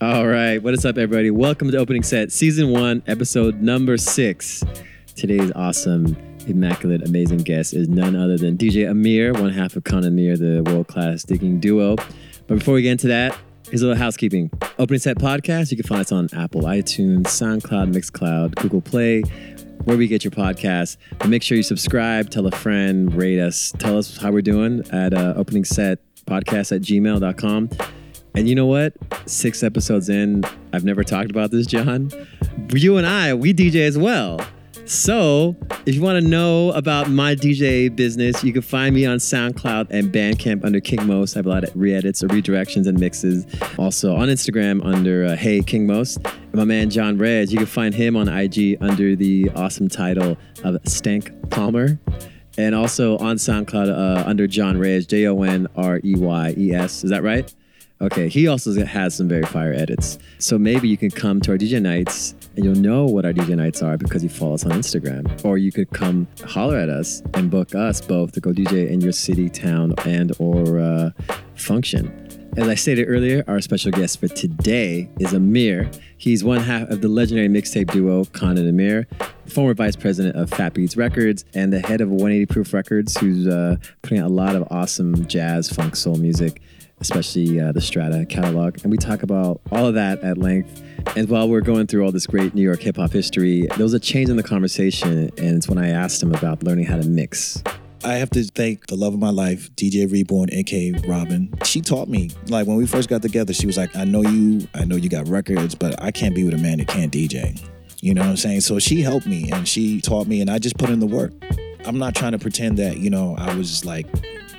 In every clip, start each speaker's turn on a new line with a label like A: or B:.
A: All right, what is up, everybody? Welcome to Opening Set, Season 1, Episode number 6. Today's awesome, immaculate, amazing guest is none other than DJ Amir, one half of Kon Amir, the world class digging duo. But before we get into that, here's a little housekeeping. Opening Set Podcast, you can find us on Apple, iTunes, SoundCloud, Mixcloud, Google Play, wherever you get your podcasts. But make sure you subscribe, tell a friend, rate us, tell us how we're doing at uh, opening set podcast at gmail.com. And you know what? Six episodes in, I've never talked about this, John. You and I, we DJ as well. So, if you want to know about my DJ business, you can find me on SoundCloud and Bandcamp under King Most. I have a lot of re-edits or redirections and mixes. Also on Instagram under uh, Hey King Most. And my man John Reyes, you can find him on IG under the awesome title of Stank Palmer. And also on SoundCloud uh, under John Reyes, J O N R E Y E S. Is that right? Okay, he also has some very fire edits. So maybe you can come to our DJ nights and you'll know what our DJ nights are because you follow us on Instagram. Or you could come holler at us and book us both to go DJ in your city, town, and or uh, function. As I stated earlier, our special guest for today is Amir. He's one half of the legendary mixtape duo Kon and Amir, former vice president of Fat Beats Records, and the head of 180 Proof Records, who's uh, putting out a lot of awesome jazz, funk, soul music especially uh, the Strata catalog. And we talk about all of that at length. And while we're going through all this great New York hip hop history, there was a change in the conversation. And it's when I asked him about learning how to mix.
B: I have to thank the love of my life, DJ Reborn, aka Robin. She taught me. Like when we first got together, she was like, I know you, I know you got records, but I can't be with a man that can't DJ. You know what I'm saying? So she helped me and she taught me, and I just put in the work. I'm not trying to pretend that, you know, I was like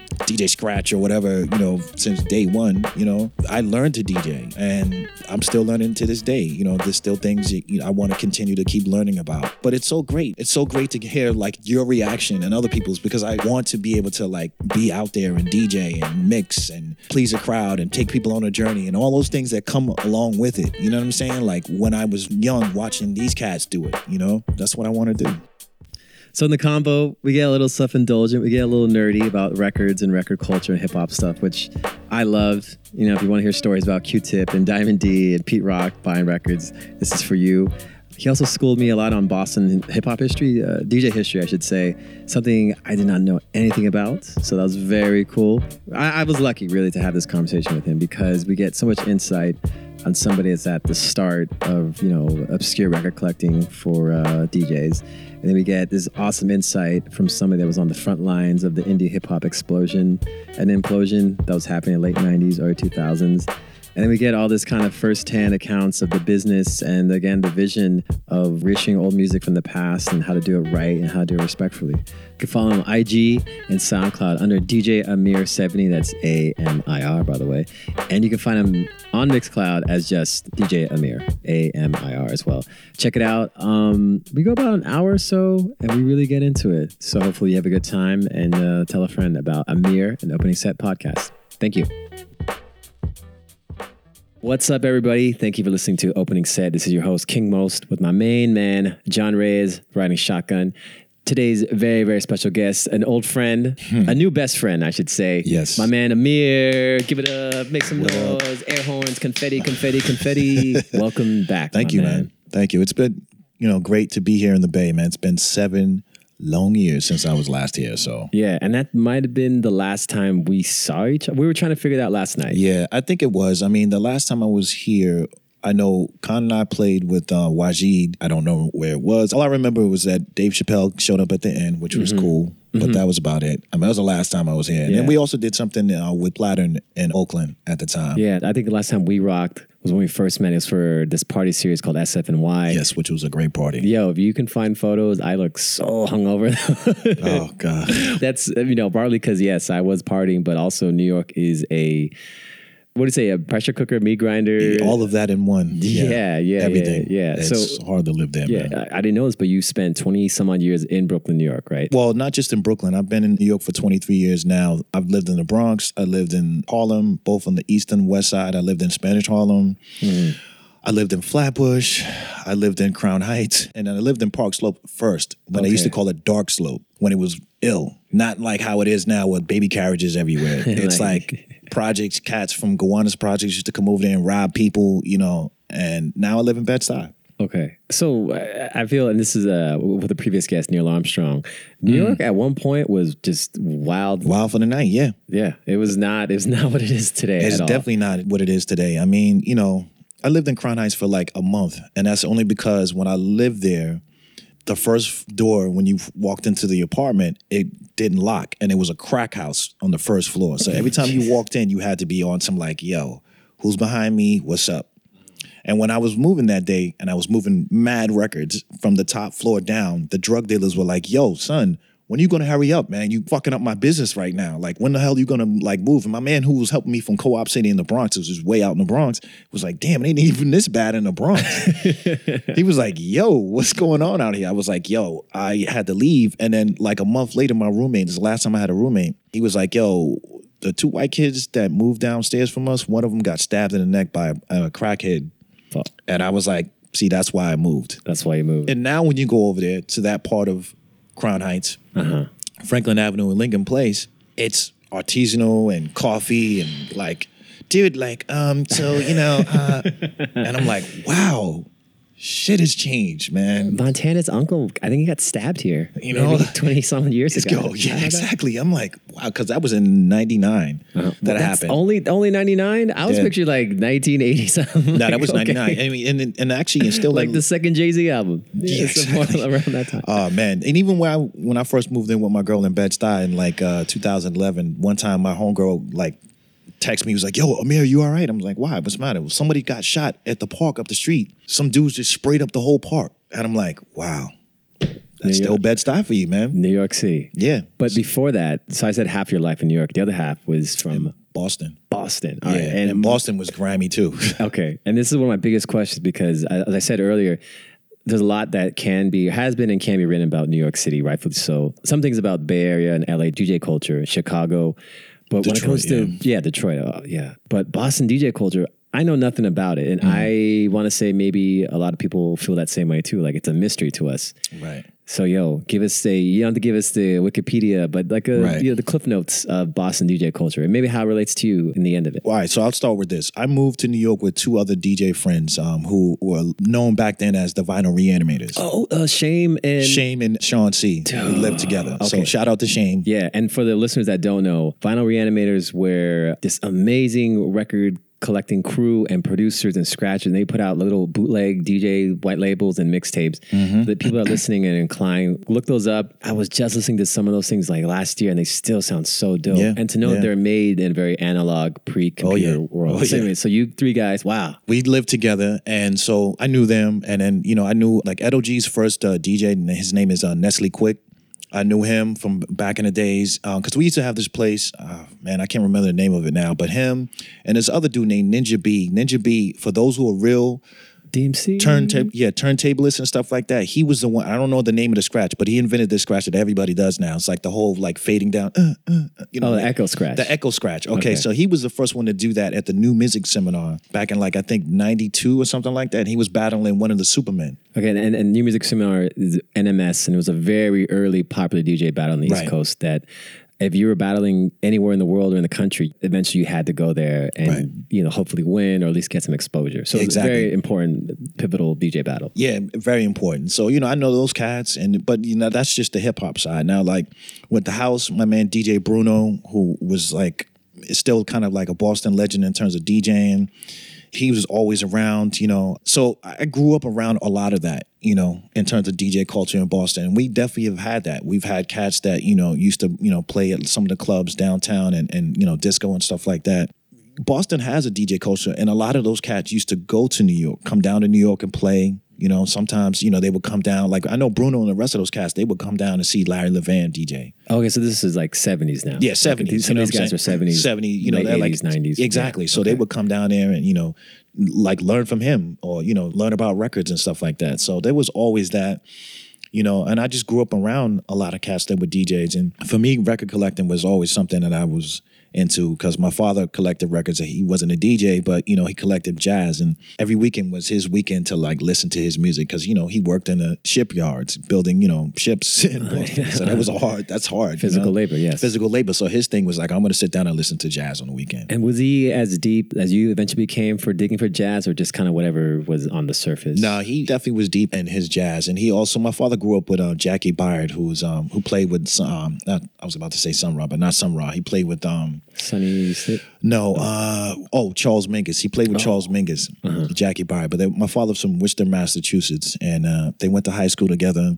B: DJ Scratch or whatever, you know, since day one, you know, I learned to DJ and I'm still learning to this day. You know, there's still things you know, I want to continue to keep learning about. But it's so great. It's so great to hear like your reaction and other people's because I want to be able to like be out there and DJ and mix and please a crowd and take people on a journey and all those things that come along with it. You know what I'm saying? Like when I was young watching these cats do it, you know, that's what I want to do.
A: So in the combo, we get a little self-indulgent, we get a little nerdy about records and record culture and hip hop stuff, which I loved. You know, if you want to hear stories about Q-Tip and Diamond D and Pete Rock buying records, this is for you. He also schooled me a lot on Boston hip hop history, uh, DJ history, I should say, something I did not know anything about. So that was very cool. I, I was lucky, really, to have this conversation with him because we get so much insight on somebody that's at the start of you know obscure record collecting for uh, DJs, and then we get this awesome insight from somebody that was on the front lines of the indie hip hop explosion and implosion that was happening in late '90s, early 2000s. And then we get all this kind of first-hand accounts of the business and again the vision of reaching old music from the past and how to do it right and how to do it respectfully. You can follow him on IG and SoundCloud under DJ Amir70. That's A M I R, by the way. And you can find him on Mixcloud as just DJ Amir, A M I R as well. Check it out. Um, we go about an hour or so and we really get into it. So hopefully you have a good time and uh, tell a friend about Amir and Opening Set podcast. Thank you. What's up, everybody? Thank you for listening to Opening Set. This is your host, King Most, with my main man, John Reyes, riding shotgun. Today's very, very special guest, an old friend, hmm. a new best friend, I should say.
B: Yes.
A: My man, Amir. Give it up, make some
B: What up?
A: noise, air horns, confetti, confetti, confetti. Welcome back.
B: Thank
A: my
B: you, man. Thank you. It's been, you know, great to be here in the Bay, man. It's been seven long years since I was last here. So
A: Yeah, and that might have been the last time we saw each other. We were trying to figure that out last night.
B: yeah, I think it was. I mean, the last time I was here, I know Kon and I played with uh, Wajeed. I don't know where it was. All I remember was that Dave Chappelle showed up at the end, which was cool. But that was about it. I mean, that was the last time I was here. And
A: Yeah.
B: then we also did something uh, with Platter in, in Oakland at the time.
A: Yeah, I think the last time we rocked was when we first met. It was for this party series called SFNY.
B: Yes, which was a great party.
A: Yo, if you can find photos, I look so hungover.
B: Oh God.
A: That's you know partly because yes, I was partying, but also New York is a what do you say a pressure cooker, meat grinder.
B: All of that in one.
A: Yeah, yeah, yeah,
B: Everything.
A: yeah.
B: It's
A: So-
B: hard to live there,
A: yeah,
B: man.
A: I, I didn't know this, but you spent twenty some odd years in Brooklyn, New York, right?
B: Well, not just in Brooklyn. I've been in New York for 23 years now. I've lived in the Bronx. I lived in Harlem, both on the east and west side. I lived in Spanish Harlem. Mm-hmm. I lived in Flatbush. I lived in Crown Heights. And then I lived in Park Slope first when they used to call it Dark Slope when it was ill. Not like how it is now with baby carriages everywhere. It's
A: Like-
B: like projects cats from Gowanus projects used to come over there and rob people, you know. And now I live in Bed Stuy.
A: Okay, so I feel, and this is uh, with the previous guest Neil Armstrong. New York at one point was just wild.
B: Wild for the night, yeah.
A: Yeah, it was not. It's not what it is today.
B: It's
A: at all.
B: definitely not what it is today. I mean, you know, I lived in Crown Heights for like a month, and that's only because when I lived there, the first door when you walked into the apartment, it didn't lock, and it was a crack house on the first floor. So every time you walked in, you had to be on some like, "Yo, who's behind me? What's up?" And when I was moving that day, and I was moving mad records from the top floor down, the drug dealers were like, "Yo, son." When you gonna hurry up, man? You fucking up my business right now. Like, when the hell are you gonna like move? And my man who was helping me from Co-op City in the Bronx, was just way out in the Bronx, was like, damn, it ain't even this bad in the Bronx. he was like, yo, what's going on out here? I was like, yo, I had to leave. And then like a month later, my roommate, this is the last time I had a roommate, he was like, yo, the two white kids that moved downstairs from us, one of them got stabbed in the neck by a, a crackhead.
A: Fuck.
B: And I was like, see, that's why I moved.
A: That's why you moved.
B: And now when you go over there to that part of Crown Heights, Franklin Avenue and Lincoln Place, it's artisanal and coffee and like, dude, like, um, so you know, uh, and I'm like, wow, shit has changed, man.
A: Montana's uncle, I think he got stabbed here.
B: You know?
A: twenty something years
B: Let's
A: ago.
B: go, yeah, exactly. I'm like, wow, because that was in '99 that
A: That's
B: happened.
A: Only only ninety nine. I was
B: Yeah.
A: picturing like nineteen eighty something.
B: no, that was
A: Okay.
B: '99. I mean, and, and actually, it's still
A: like the second Jay Z album.
B: Yeah,
A: more
B: exactly.
A: around that time.
B: Oh man! And even when I when I first moved in with my girl in Bed Stuy in like uh, 2011, one time my homegirl like texted me. He was like, "Yo, Amir, you all right?" I'm like, "Why? What's the matter?" Well, somebody got shot at the park up the street. Some dudes just sprayed up the whole park, and I'm like, "Wow, that's still
A: yeah.
B: Bed Stuy for you, man."
A: New York City.
B: Yeah,
A: But before that, so I said half your life in New York. The other half was from
B: Boston.
A: Boston. All
B: Yeah,
A: right,
B: and, Boston was grimy too.
A: Okay, and this is one of my biggest questions because, as I said earlier, there's a lot that can be, has been, and can be written about New York City, rightfully so. Some things about Bay Area and LA DJ culture, Chicago, but when it comes to yeah, Detroit, uh, yeah, but Boston DJ culture. I know nothing about it, and I want to say maybe a lot of people feel that same way too. Like it's a mystery to us.
B: right.
A: So yo, give us a you don't have to give us the Wikipedia, but like a,
B: Right.
A: you know, the cliff notes of Boston DJ culture, and maybe how it relates to you in the end of it.
B: All right, so I'll start with this. I moved to New York with two other DJ friends um, who were known back then as the Vinyl Reanimators.
A: Oh, uh, Shane and
B: Shane and Sean C. We lived together. So
A: Okay.
B: shout out to Shane.
A: Yeah, and for the listeners that don't know, Vinyl Reanimators were this amazing record collecting crew and producers and scratchers. And they put out little bootleg DJ white labels and mixtapes.
B: Mm-hmm.
A: The people are listening and inclined, look those up. I was just listening to some of those things like last year, and they still sound so dope.
B: Yeah,
A: And to know
B: yeah.
A: they're made in a very analog, pre-computer
B: yeah.
A: world.
B: Oh,
A: So
B: yeah.
A: anyway, so you three guys, wow.
B: we lived together, and so I knew them. And then you know, I knew like Edo G's first uh, DJ. and His name is uh, Nestle Quick. I knew him from back in the days because we used to have this place. Uh, man, I can't remember the name of it now, but him and this other dude named Ninja B. Ninja B. For those who are real
A: DMC?
B: turntable, yeah, turntablists and stuff like that. He was the one. I don't know the name of the scratch, but he invented this scratch that everybody does now. It's like the whole like fading down. Uh, uh, uh, you know,
A: Oh, the
B: like-
A: Echo Scratch.
B: the Echo Scratch. Okay,
A: Okay.
B: so he was the first one to do that at the New Music Seminar back in like I think '92 or something like that. He was battling one of the Supermen.
A: Okay, and, and New Music Seminar is NMS, and it was a very early popular DJ battle on the East
B: Right.
A: Coast that if you were battling anywhere in the world or in the country, eventually you had to go there and,
B: Right.
A: you know, hopefully win or at least get some exposure. So it's a very important, pivotal DJ battle.
B: Yeah, very important. So you know, I know those cats, and but you know that's just the hip hop side. Now, like with the house, my man DJ Bruno, who was like is still kind of like a Boston legend in terms of DJing. He was always around, you know. So I grew up around a lot of that, you know, in terms of DJ culture in Boston. And we definitely have had that. We've had cats that, you know, used to, you know, play at some of the clubs downtown and, and you know, disco and stuff like that. Boston has a DJ culture, and a lot of those cats used to go to New York, come down to New York and play. You know, sometimes you know they would come down. Like I know Bruno and the rest of those cats, they would come down and see Larry Levan DJ.
A: Okay, so this is like 70s now.
B: Yeah,
A: Like,
B: seventies.
A: these- Some of these guys are 70s.
B: 70, You know, they're
A: 80s,
B: like
A: 90s.
B: Exactly.
A: Yeah,
B: So they would come down there and you know, like learn from him or you know learn about records and stuff like that. So there was always that. You know, and I just grew up around a lot of cats that were DJs, and for me, record collecting was always something that I was into because my father collected records. He wasn't a DJ, but you know he collected jazz, and every weekend was his weekend to like listen to his music because you know he worked in the shipyards building you know ships. So that was a hard. That's hard. you
A: Physical
B: know?
A: labor, yes.
B: Physical labor. So his thing was like, I'm going to sit down and listen to jazz on the weekend.
A: And was he as deep as you eventually became for digging for jazz, or just kind of whatever was on the surface?
B: No, he definitely was deep in his jazz, and he also. My father grew up with uh, Jaki Byard, who was um, who played with um, not, I was about to say Sun Ra, but not Sun Ra. He played with um,
A: Sonny Stitt?
B: no, uh, oh Charles Mingus. He played with Charles Mingus, Jaki Byard. But they, my father's from Worcester, Massachusetts, and uh, they went to high school together.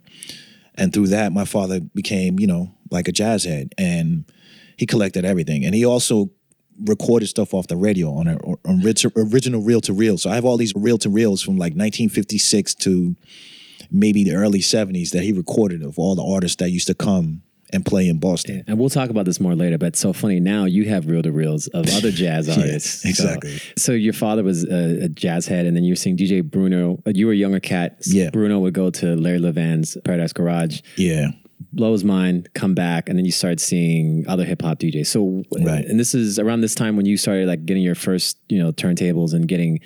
B: And through that, my father became, you know, like a jazz head, and he collected everything. And he also recorded stuff off the radio on a on original reel to reel. So I have all these reel to reels from like 1956 to maybe the early 70s that he recorded of all the artists that used to come and play in Boston.
A: And we'll talk about this more later, but it's so funny. Now you have reel to reels of other jazz artists. So-
B: exactly.
A: So, your father was a, a jazz head, and then you were seeing DJ Bruno. uh, You were a younger cat.
B: Yeah.
A: Bruno would go to Larry Levan's Paradise Garage,
B: Yeah.
A: blow his mind, come back, and then you start seeing other hip hop DJs. So,
B: Right.
A: and this is around this time when you started like getting your first, you know, turntables and getting,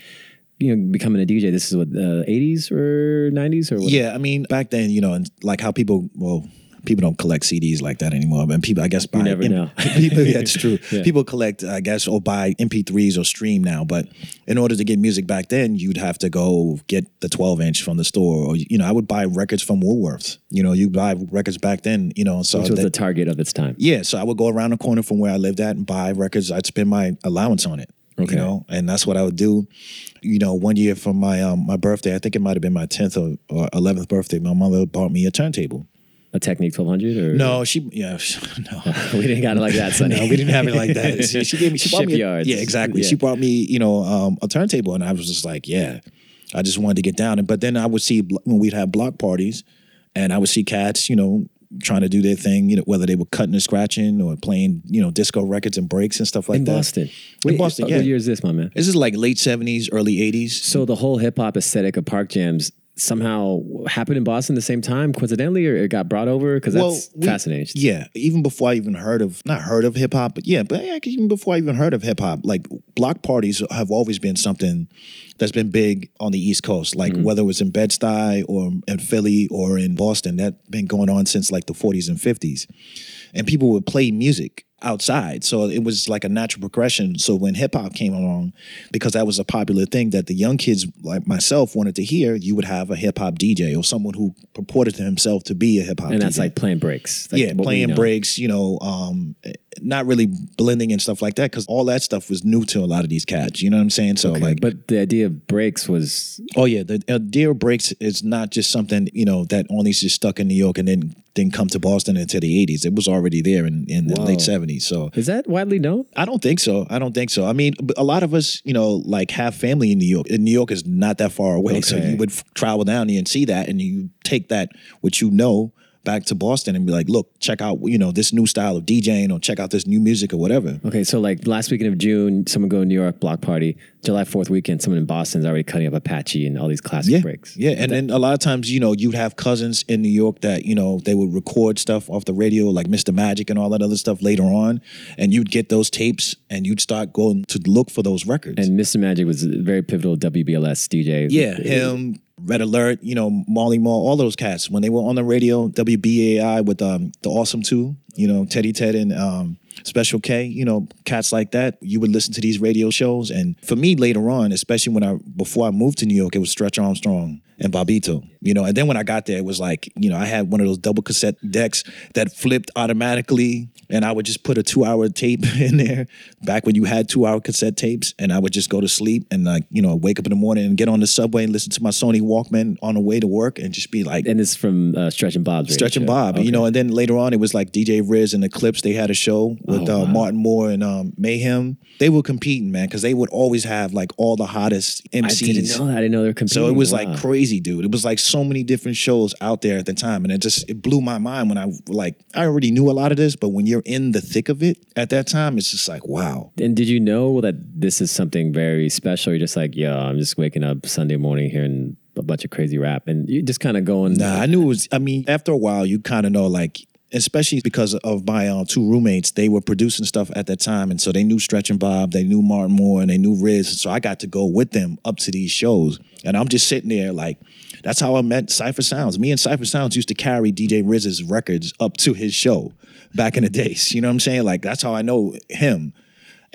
A: you know, becoming a DJ. This is what the '80s or '90s or what?
B: Yeah, I mean, back then, you know, and like how people, well, people don't collect CDs like that anymore. And people, I guess, buy
A: never know.
B: people, yeah, it's true.
A: Yeah.
B: People collect, I guess, or buy MP3s or stream now. But in order to get music back then, you'd have to go get the 12 inch from the store, or you know, I would buy records from Woolworths. You know, you buy records back then. You know, so
A: which was
B: that-
A: the target of its time.
B: yeah, so I would go around the corner from where I lived at and buy records. I'd spend my allowance on it.
A: Okay.
B: You know, and that's what I would do. You know, one year for my um my birthday, I think it might have been my tenth or or eleventh birthday. My mother bought me a turntable.
A: A Technics 1200 or
B: No, she yeah no.
A: we didn't got it like that, Sonny.
B: No, we didn't have it like that. She, she gave me she bought me a, yeah exactly.
A: Yeah.
B: She brought me you know um, a turntable, and I was just like yeah, I just wanted to get down. And but then I would see when we'd have block parties, and I would see cats you know trying to do their thing, you know whether they were cutting and scratching or playing you know disco records and breaks and stuff like
A: in
B: that.
A: Boston.
B: In Boston,
A: what
B: yeah.
A: year is this, my man?
B: This is like late seventies, early eighties.
A: So the whole hip hop aesthetic of park jams somehow happened in Boston the same time, coincidentally, or it got brought over? Because that's
B: we-
A: fascinating.
B: Yeah, even before I even heard of not heard of hip hop, but yeah, but even before I even heard of hip hop, like block parties have always been something that's been big on the East Coast. Like mm-hmm. whether it was in Bed Stuy or in Philly or in Boston, that's been going on since like the 40s and 50s. And people would play music outside. So it was like a natural progression. So when hip hop came along, because that was a popular thing that the young kids like myself wanted to hear, you would have a hip hop DJ or someone who purported to himself to be a hip hop
A: and that's
B: DJ
A: like playing breaks. Like
B: yeah, playing breaks, you know, um, not really blending and stuff like that because all that stuff was new to a lot of these cats. You know what I'm saying? So
A: Okay,
B: like,
A: but the idea of breaks was
B: oh yeah, the idea of breaks is not just something you know that only just stuck in New York and then didn't come to Boston until the 80s. It was already there in, in the late 70s. So
A: is that widely known?
B: I don't think so. I don't think so. I mean, a lot of us, you know, like have family in New York. And New York is not that far away, so you would travel down there and see that, and you take that which you know back to Boston and be like, look, check out, you know, this new style of DJing, or check out this new music or whatever.
A: Okay, so like last weekend of June, someone go to New York block party. July Fourth weekend, someone in Boston's already cutting up Apache and all these classic
B: Yeah,
A: breaks.
B: yeah, and then a lot of times, you know, you'd have cousins in New York that you know they would record stuff off the radio, like Mr. Magic and all that other stuff later on, and you'd get those tapes and you'd start going to look for those records.
A: And Mr. Magic was a very pivotal WBLS DJ.
B: Yeah, him, Red Alert, you know, Marley Marl, all those cats. When they were on the radio, WBAI with um, the Awesome Two, you know, Teddy Ted and um, Special K, you know, cats like that. You would listen to these radio shows, and for me later on, especially when I before I moved to New York, it was Stretch Armstrong and Bobbito, you know. And then when I got there, it was like, you know, I had one of those double cassette decks that flipped automatically, and I would just put a two-hour tape in there. Back when you had two-hour cassette tapes, and I would just go to sleep and like, you know, wake up in the morning and get on the subway and listen to my Sony Walkman on the way to work, and just be like.
A: And it's from uh, Stretch and Bob's.
B: Stretch and. Bob,
A: Okay.
B: you know, and then later on it was like DJ Riz and Eclipse. They had a show with
A: Oh,
B: uh,
A: wow.
B: Martin Moore and um, Mayhem. They were competing, man, because they would always have like all the hottest
A: I
B: MCs.
A: didn't know that. I didn't know they were competing.
B: So it was
A: Wow.
B: like crazy, dude. It was like so many different shows out there at the time, and it just it blew my mind when I like I already knew a lot of this, but when you're in the thick of it at that time, it's just like wow.
A: And did you know that this is something very special? You're just like, yo, I'm just waking up Sunday morning hearing a bunch of crazy rap, and you just kind of going.
B: Nah, I knew it was. I mean, after a while, you kind of know like especially because of my uh, two roommates. They were producing stuff at that time, and so they knew Stretch and Bob, they knew Martin Moore, and they knew Riz. So I got to go with them up to these shows, and I'm just sitting there like, that's how I met Cipha Sounds. Me and Cipha Sounds used to carry DJ Riz's records up to his show back in the days. You know what I'm saying? Like that's how I know him.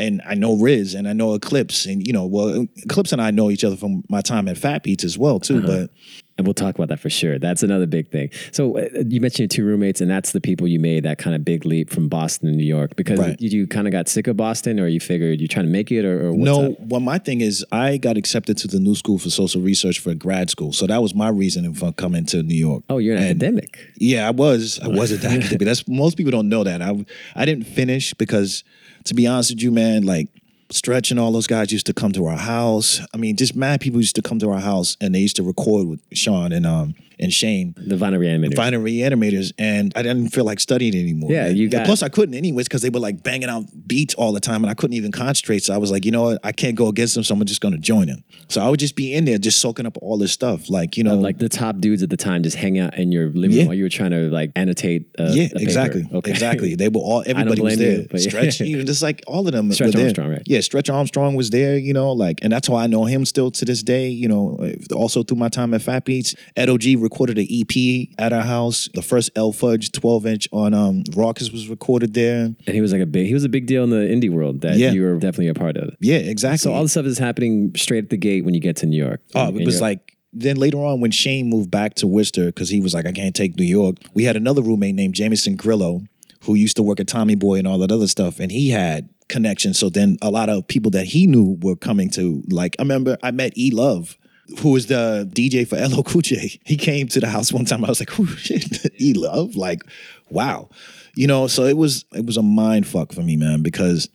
B: And I know Riz and I know Eclipse and you know, well Eclipse and I know each other from my time at Fat Beats as well too. But
A: And we'll talk about that for sure. That's another big thing. So uh, you mentioned your two roommates, and that's the people you made that kind of big leap from Boston to New York. Because
B: Right.
A: you, you kind of got sick of Boston, or you figured you're trying to make it, or, or
B: no,
A: up?
B: well, my thing is, I got accepted to the New School for Social Research for grad school, so that was my reason for coming to New York.
A: Oh, you're an
B: And-
A: academic.
B: Yeah, I was. I was the academic. That's most people don't know that. I I didn't finish because, to be honest with you, man, like Stretch and all those guys used to come to our house. I mean, just mad people used to come to our house and they used to record with Sean and um and Shane.
A: The Vinyl Reanimator.
B: Vinyl reanimators, and I didn't feel like studying anymore.
A: Yeah,
B: man.
A: you
B: And
A: got-
B: Plus, I couldn't anyways because they were like banging out beats all the time, and I couldn't even concentrate. So I was like, you know what, I can't go against them, so I'm just going to join them. So I would just be in there, just soaking up all this stuff, like you know,
A: like the top dudes at the time just hang out in your living room while you were trying to like annotate. Uh,
B: yeah,
A: a
B: exactly,
A: Okay.
B: exactly. They were all everybody was there.
A: you, yeah.
B: Stretch, even just like all of them.
A: Stretch
B: were there.
A: Armstrong, right?
B: Yeah, Stretch Armstrong was there. You know, like, and that's how I know him still to this day. You know, also through my time at Fat Beats, Ed OG recorded an EP at our house. The first L Fudge 12 inch on um Rawkus was recorded there.
A: And he was like a big, he was a big deal in the indie world that
B: Yeah.
A: you were definitely a part of.
B: Yeah, exactly.
A: So all the stuff is happening straight at the gate when you get to New York.
B: Oh,
A: And
B: it was like then later on when Shane moved back to Worcester because he was like, I can't take New York. We had another roommate named Jameson Grillo who used to work at Tommy Boy and all that other stuff, and he had connections. So then a lot of people that he knew were coming to like. I remember I met E Love. Who was the DJ for LL Cool J? He came to the house one time. I was like, "Oh shit, E Love!" Like, wow, you know. So it was it was a mind fuck for me, man, because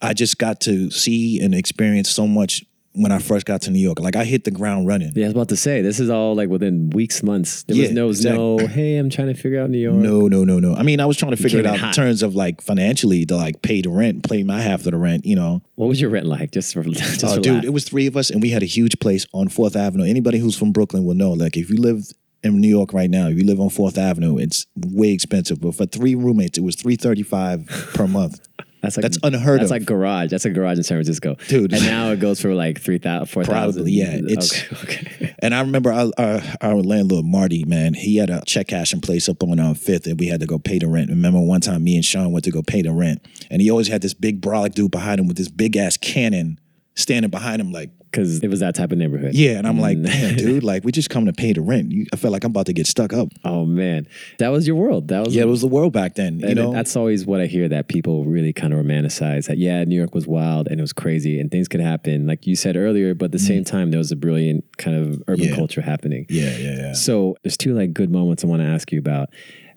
B: I just got to see and experience so much when I first got to New York. Like I hit the ground running.
A: yeah, I was about to say this is all like within weeks, months. There was
B: Yeah,
A: no,
B: exactly.
A: no. Hey, I'm trying to figure out New York.
B: No, no, no, no. I mean, I was trying to figure it out
A: in
B: in terms of like financially to like pay the rent, pay my half of the rent, you know.
A: What was your rent like? Just for, just
B: Oh,
A: for
B: dude,
A: laugh.
B: it was three of us and we had a huge place on Fourth Avenue. Anybody who's from Brooklyn will know, like if you live in New York right now, if you live on Fourth Avenue, it's way expensive. But for three roommates, it was three thirty five per month.
A: That's like
B: That's unheard
A: That's
B: of.
A: like garage. That's a garage in San Francisco,
B: Dude.
A: And now it goes for like three thousand, four thousand.
B: Probably, yeah. It's-
A: okay. okay.
B: And I remember our, our, our landlord Marty, man, he had a check cashing place up on uh, Fifth, and we had to go pay the rent. Remember one time me and Sean went to go pay the rent, and he always had this big brolic dude behind him with this big ass cannon standing behind him, like,
A: Because it was that type of neighborhood.
B: yeah. And I'm like, damn, dude, like we just come to pay the rent. You, I felt like I'm about to get stuck up.
A: Oh man, that was your world. That was
B: Yeah, it was the world back then. You know,
A: that's always what I hear that people really kind of romanticize that yeah, New York was wild and it was crazy and things could happen, like you said earlier, but at the same time there was a brilliant kind of urban
B: Mm. Yeah.
A: culture happening.
B: yeah, yeah, yeah.
A: So there's two like good moments I want to ask you about.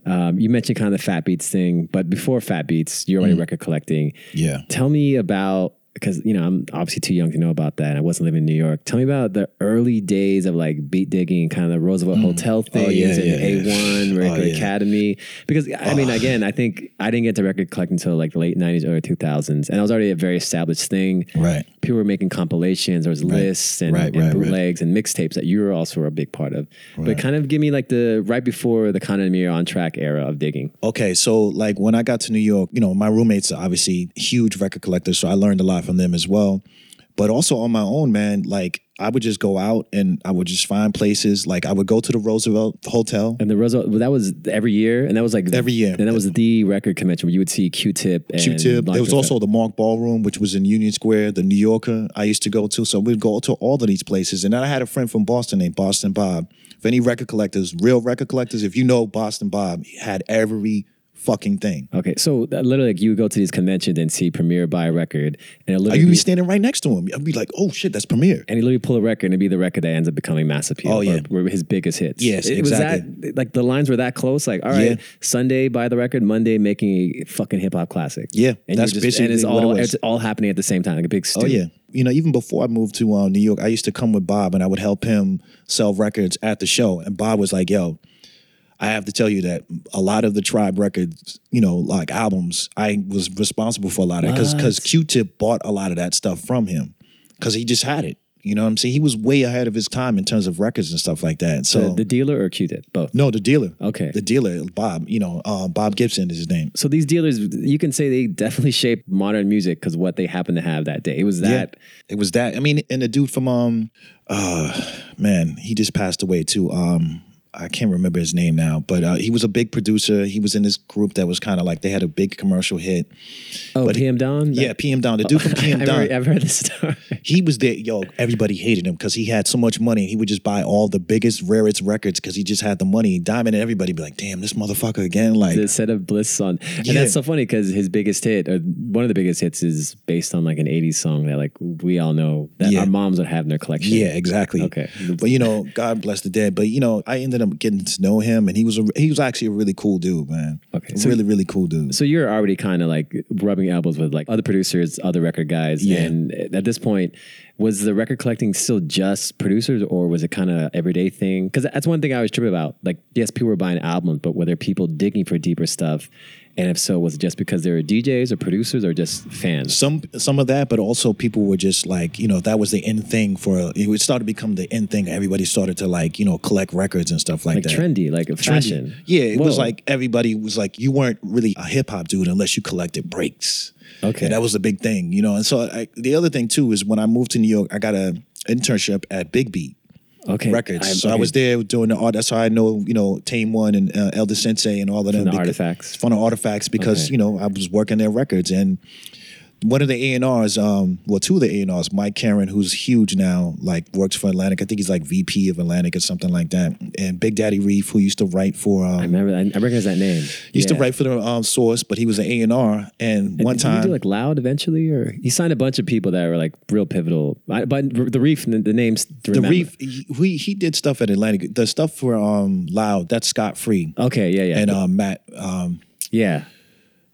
A: Um, you mentioned kind of the Fat Beats thing, but before Fat Beats, you're
B: Mm.
A: already record collecting.
B: Yeah.
A: Tell me about because you know I'm obviously too young to know about that. and I wasn't living in New York. Tell me about the early days of like beat digging, kind of the Roosevelt mm. Hotel things
B: Oh, yeah,
A: and
B: yeah,
A: A oh,
B: yeah.
A: One Record
B: Oh.
A: Academy. Because I mean, oh. again, I think I didn't get to record collect until like the late '90s, early 2000s, and it was already a very established thing.
B: Right.
A: People were making compilations. There was lists and,
B: Right,
A: and
B: right, right.
A: bootlegs and mixtapes that you were also a big part of. But kind of give me like the right before the Kon and Mir on track era of digging.
B: Okay, so like when I got to New York, you know, my roommates are obviously huge record collectors, so I learned a lot from them as well. But also on my own, man, like I would just go out and I would just find places. Like I would go to the Roosevelt Hotel.
A: And the Roosevelt, well, that was every year, and that was like
B: Every year.
A: and that was the record convention where you would see Q-Tip. And
B: Q-Tip. There was also the Mark Ballroom, which was in Union Square, the New Yorker I used to go to. So we'd go to all of these places. And then I had a friend from Boston named Boston Bob. If any record collectors, real record collectors, if you know Boston Bob, he had every fucking thing.
A: Okay, so literally, like, you would go to these conventions and see Premier buy a record, and it literally,
B: to
A: be,
B: be standing right next to him. I'd be like, oh shit, that's Premier.
A: and he literally pull a record, and it'd be the record that ends up becoming mass appeal.
B: Oh, yeah.
A: or, or his biggest hits.
B: Yes,
A: it,
B: exactly.
A: Was that like the lines were that close? Like, all right,
B: Yeah.
A: Sunday buy the record, Monday making a fucking hip hop classic.
B: Yeah,
A: and
B: that's
A: just, and it's
B: basically what it
A: all
B: was.
A: it's all happening at the same time, like a big. Stew.
B: Oh yeah. You know, even before I moved to uh, New York, I used to come with Bob and I would help him sell records at the show. And Bob was like, "Yo, I have to tell you that a lot of the Tribe records, you know, like albums, I was responsible for a lot of because because Q-Tip bought a lot of that stuff from him because he just had it. You know what I'm saying? He was way ahead of his time in terms of records and stuff like that. So
A: the, the dealer or Q-Tip, both.
B: no, the dealer.
A: Okay.
B: The dealer, Bob. You know, uh, Bob Gibson is his name.
A: So these dealers, you can say they definitely shaped modern music because what they happened to have that day. It was that.
B: It was that. I mean, and the dude from um, uh, man, he just passed away too. Um, I can't remember his name now, but uh, he was a big producer. He was in this group that was kind of like they had a big commercial hit.
A: Oh,
B: But
A: PM Dawn.
B: Yeah, PM Dawn. The dude from PM
A: I've,
B: Dawn.
A: heard, I've heard this story.
B: he was there. Yo, everybody hated him because he had so much money. He would just buy all the biggest, rarest records because he just had the money. Diamond and everybody be like, "Damn, this motherfucker again!" Like,
A: the set of bliss song and
B: Yeah.
A: that's so funny because his biggest hit or one of the biggest hits is based on like an 80s song that like we all know that
B: Yeah.
A: our moms would have in their collection
B: Yeah, exactly.
A: Okay.
B: but you know, God bless the dead. But you know, I ended up getting to know him, and he was a, he was actually a really cool dude, man.
A: Okay, so-
B: really really cool dude.
A: so you're already kind of like rubbing elbows with like other producers other record guys
B: Yeah.
A: and at this point was the record collecting still just producers or was it kind of everyday thing because that's one thing i was tripping about like yes people were buying albums but were there people digging for deeper stuff and if so was it just because they were djs or producers or just fans
B: some some of that, but also people were just like, you know, that was the end thing for it would start to become the end thing. Everybody started to like, you know, collect records and stuff like,
A: like
B: that.
A: trendy like a fashion
B: Yeah, it was like everybody was like, you weren't really a hip hop dude unless you collected breaks.
A: Okay.
B: And that was the big thing, you know. And so I, the other thing too is when I moved to New York, I got a internship at Big Beat
A: okay
B: Records.
A: I'm-
B: so I was there doing the art. That's how I know, you know, Tame One and uh, El Da Sensei and all of them.
A: the
B: because-
A: Artifacts.
B: From the artifacts because
A: Okay.
B: you know I was working their records and one of the A and R's, um, well, two of the A and R's, Mike Caren, who's huge now, like works for Atlantic. I think he's like VP of Atlantic or something like that. And Big Daddy Reef, who used to write for, um,
A: I remember. I, I recognize that name.
B: used to write for the um, Source, but he was an A and. And one
A: did he
B: time,
A: do like Loud eventually, or he signed a bunch of people that were like real pivotal. I, but the Reef, the, the names.
B: the. Reef, he, he he did stuff at Atlantic. The stuff for um, Loud, that's Schott Free
A: Okay, yeah, yeah,
B: and um, Matt. Um,
A: yeah.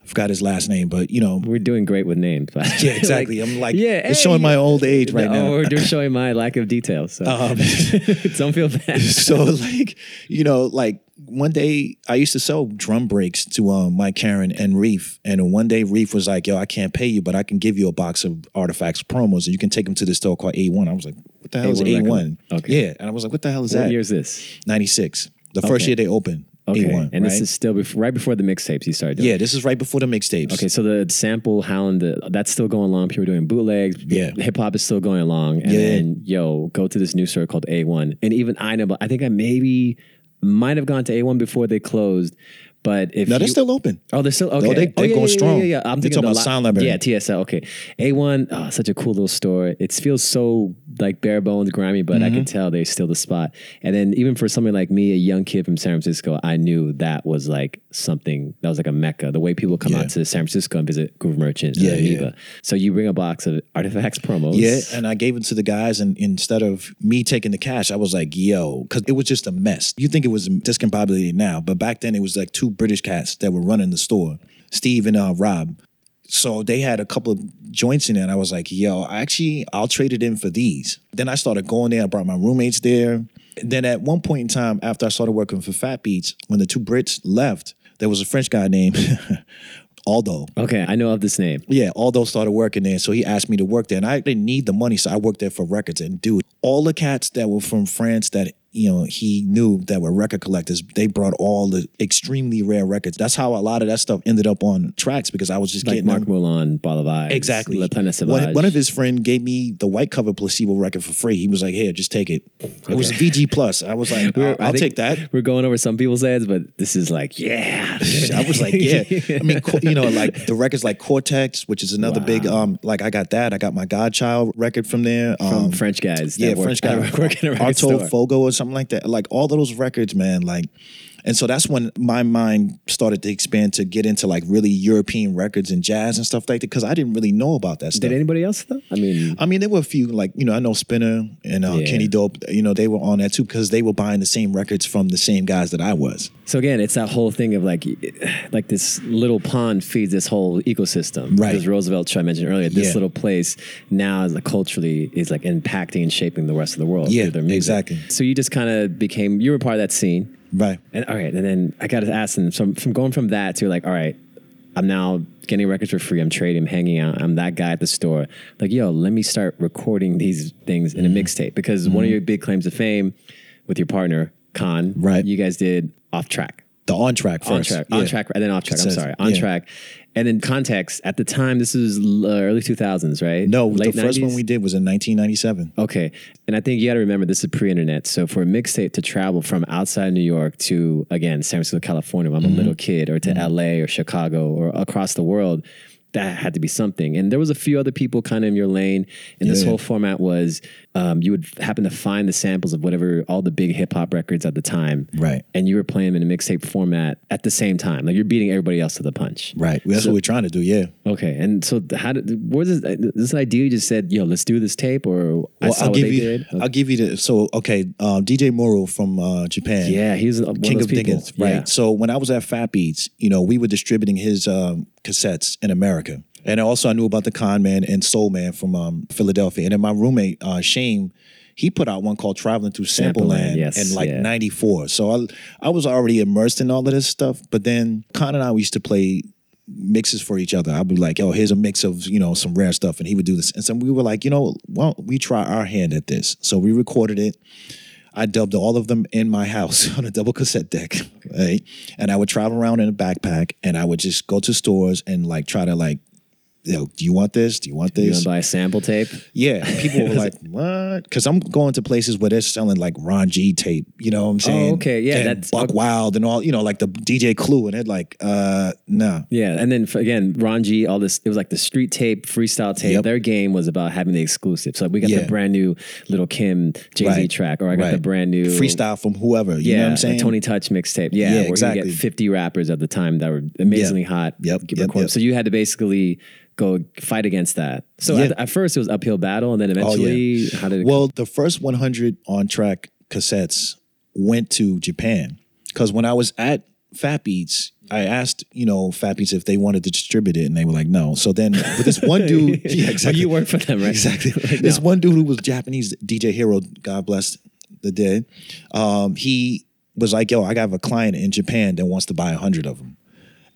B: Forgot his last name, but you know,
A: We're doing great with names.
B: yeah, exactly. I'm like,
A: yeah,
B: it's showing my old age right
A: oh,
B: now.
A: we're just showing my lack of details. So
B: Um,
A: don't feel bad.
B: so like you know like one day i used to sell drum breaks to um mike caren and reef and one day reef was like yo i can't pay you but i can give you a box of artifacts promos and you can take them to this store called a1 i was like what the hell is
A: A1
B: a1.
A: Okay.
B: yeah and i was like what the hell is
A: What
B: that
A: year is this?
B: 96 the first year they opened
A: Okay,
B: a1
A: and
B: right?
A: this is still before, right before the mixtapes you started. Doing.
B: yeah this is right before the mixtapes
A: Okay, so the sample Howland, the, uh, that's still going along. People are doing bootlegs.
B: Yeah.
A: hip hop is still going along. And
B: Yeah.
A: then yo, go to this new store called A1. And even I know, but I think I maybe might have gone to A1 before they closed. But if
B: no
A: you,
B: they're still open
A: Oh, they're still okay.
B: they-
A: oh,
B: they're
A: yeah,
B: going
A: yeah,
B: strong.
A: Yeah, yeah, yeah. I'm thinking
B: talking about Sound Library.
A: Yeah, TSL. Okay, A1. Oh, such a cool little store. It feels so like bare bones, grimy, but
B: Mm-hmm.
A: I can tell they're still the spot. And then even for somebody like me, a young kid from San Francisco, I knew that was like something that was like a mecca. The way people come
B: Yeah.
A: out to San Francisco and visit Groove Merchant,
B: Yeah, yeah.
A: So you bring a box of artifacts promos.
B: Yeah, and I gave it to the guys, and instead of me taking the cash, I was like, "Yo," because it was just a mess. You think it was discombobulated now, but back then it was like two British cats that were running the store, Steve and uh, Rob. So they had a couple of joints in there, and I was like, "Yo, actually, I'll trade it in for these." Then I started going there. I brought my roommates there. Then at one point in time, after I started working for Fat Beats, when the two Brits left, there was a French guy named Aldo.
A: Okay, I know of this name.
B: Yeah, Aldo started working there, so he asked me to work there, and I didn't need the money, so I worked there for records. And dude, all the cats that were from France that you know he knew that were record collectors, they brought all the extremely rare records. That's how a lot of that stuff ended up on tracks because I was just
A: Like
B: getting
A: Mark
B: them.
A: Moulin, Ball of Eyes.
B: Exactly.
A: Le Planète
B: One,
A: Sauvage.
B: one of his friend gave me the white cover placebo record for free. He was like, "Here, just take it." It was VG plus. I was like, "I'll, I'll take that."
A: We're going over some people's heads, but this is like, yeah.
B: I was like, yeah. I mean, you know, like the records like Cortex, which is another big um like I got that. I got my Godchild record from there.
A: from
B: Um
A: French guys.
B: yeah, French guy
A: work in a record
B: Arto. Fogo or something like that. Like all those records, man, like and so that's when my mind started to expand to get into like really European records and jazz and stuff like that because I didn't really know about that stuff.
A: Did anybody else though? I mean,
B: I mean, there were a few like you know I know Spinna and uh,
A: Yeah.
B: Kenny Dope. You know they were on that too because they were buying the same records from the same guys that I was.
A: so again, it's that whole thing of like, like this little pond feeds this whole ecosystem.
B: Right.
A: Because Roosevelt, which I mentioned earlier, this
B: Yeah.
A: little place now is like culturally is like impacting and shaping the rest of the world.
B: Yeah,
A: their music.
B: exactly.
A: So you just kind of became you were part of that scene.
B: Right.
A: And all right, and then I got to ask them from from going from that to like, all right, I'm now getting records for free. I'm trading, I'm hanging out. I'm that guy at the store. Like, yo, let me start recording these things in a mm-hmm. mixtape because one of mm-hmm. your big claims of fame with your partner, Kon,
B: Right.
A: You guys did off track.
B: The on track
A: On track,
B: Yeah.
A: on track, and then off track. I'm
B: says-
A: sorry, on
B: yeah.
A: track. And in context, at the time, this was uh, early 2000s, right?
B: No,
A: late
B: the first
A: 90s?
B: one we did was in 1997.
A: Okay. And I think you got to remember this is pre-internet. So for a mixtape to travel from outside New York to again San Francisco, California, when I'm
B: Mm-hmm.
A: a little kid, or to LA or Chicago or across the world, that had to be something. And there was a few other people kind of in your lane. And this whole format was um, you would happen to find the samples of whatever all the big hip hop records at the time,
B: Right.
A: And you were playing them in a mixtape format at the same time. Like you're beating everybody else to the punch,
B: Right. That's
A: So-
B: what we're trying to do. Yeah.
A: Okay, and so how did what is this, idea? You just said, "Yo, let's do this tape," or I
B: Well,
A: saw
B: I'll
A: what
B: give
A: they
B: you.
A: did.
B: I'll give you the. So okay, um, DJ Muro from uh, Japan.
A: Yeah, he's one
B: King
A: of,
B: of
A: those people.
B: Diggins, right?
A: Yeah.
B: So when I was at Fat Beats, you know, we were distributing his um, cassettes in America, and also I knew about the Con Man and Soul Man from um, Philadelphia. And then my roommate uh, Shane, he put out one called Traveling Through Sample,
A: Sample Land, yes,
B: in like
A: yeah.
B: '94. So I I was already immersed in all of this stuff. But then Kon and I we used to play mixes for each other. I'd be like, "Yo, here's a mix of you know some rare stuff," and he would do this. And so we were like, you know, well, we try our hand at this. So we recorded it. I dubbed all of them in my house on a double cassette deck, right? And I would travel around in a backpack, and I would just go to stores and like try to like, you know, do you want this? Do you want
A: You
B: this?
A: want to buy a sample tape?
B: Yeah, people were like, "What?" Because I'm going to places where they're selling like Ron G tape. You know what I'm saying?
A: Oh, okay, yeah,
B: and
A: that's-
B: Buck Wild and all. You know, like the DJ Clue, and they're like, "Uh, no."
A: Yeah, and then for, again, Ron G, all this. It was like the street tape, freestyle tape.
B: Yep.
A: Their game was about having the exclusive. So we got
B: Yeah.
A: the brand new Little Kim Jay Z
B: Right.
A: track, or I got the brand new
B: freestyle from whoever. You
A: Yeah,
B: know what I'm saying?
A: Tony Touch mixtape. Yeah,
B: Yeah,
A: where you
B: exactly.
A: get 50 rappers at the time that were amazingly hot.
B: Yep, yep, yep.
A: So you had to basically go fight against that. So
B: Yeah.
A: at, at first it was uphill battle, and then eventually, how did it?
B: Well, the first 100 on track cassettes went to Japan because when I was at Fat Beats, I asked you know Fat Beats if they wanted to distribute it, and they were like no. So then, but this one dude, yeah, exactly,
A: you work for them, right?
B: exactly.
A: Like,
B: this one dude who was Japanese DJ Hero, God bless the dead. Um, he was like, "Yo, I got a client in Japan that wants to buy a hundred of them,"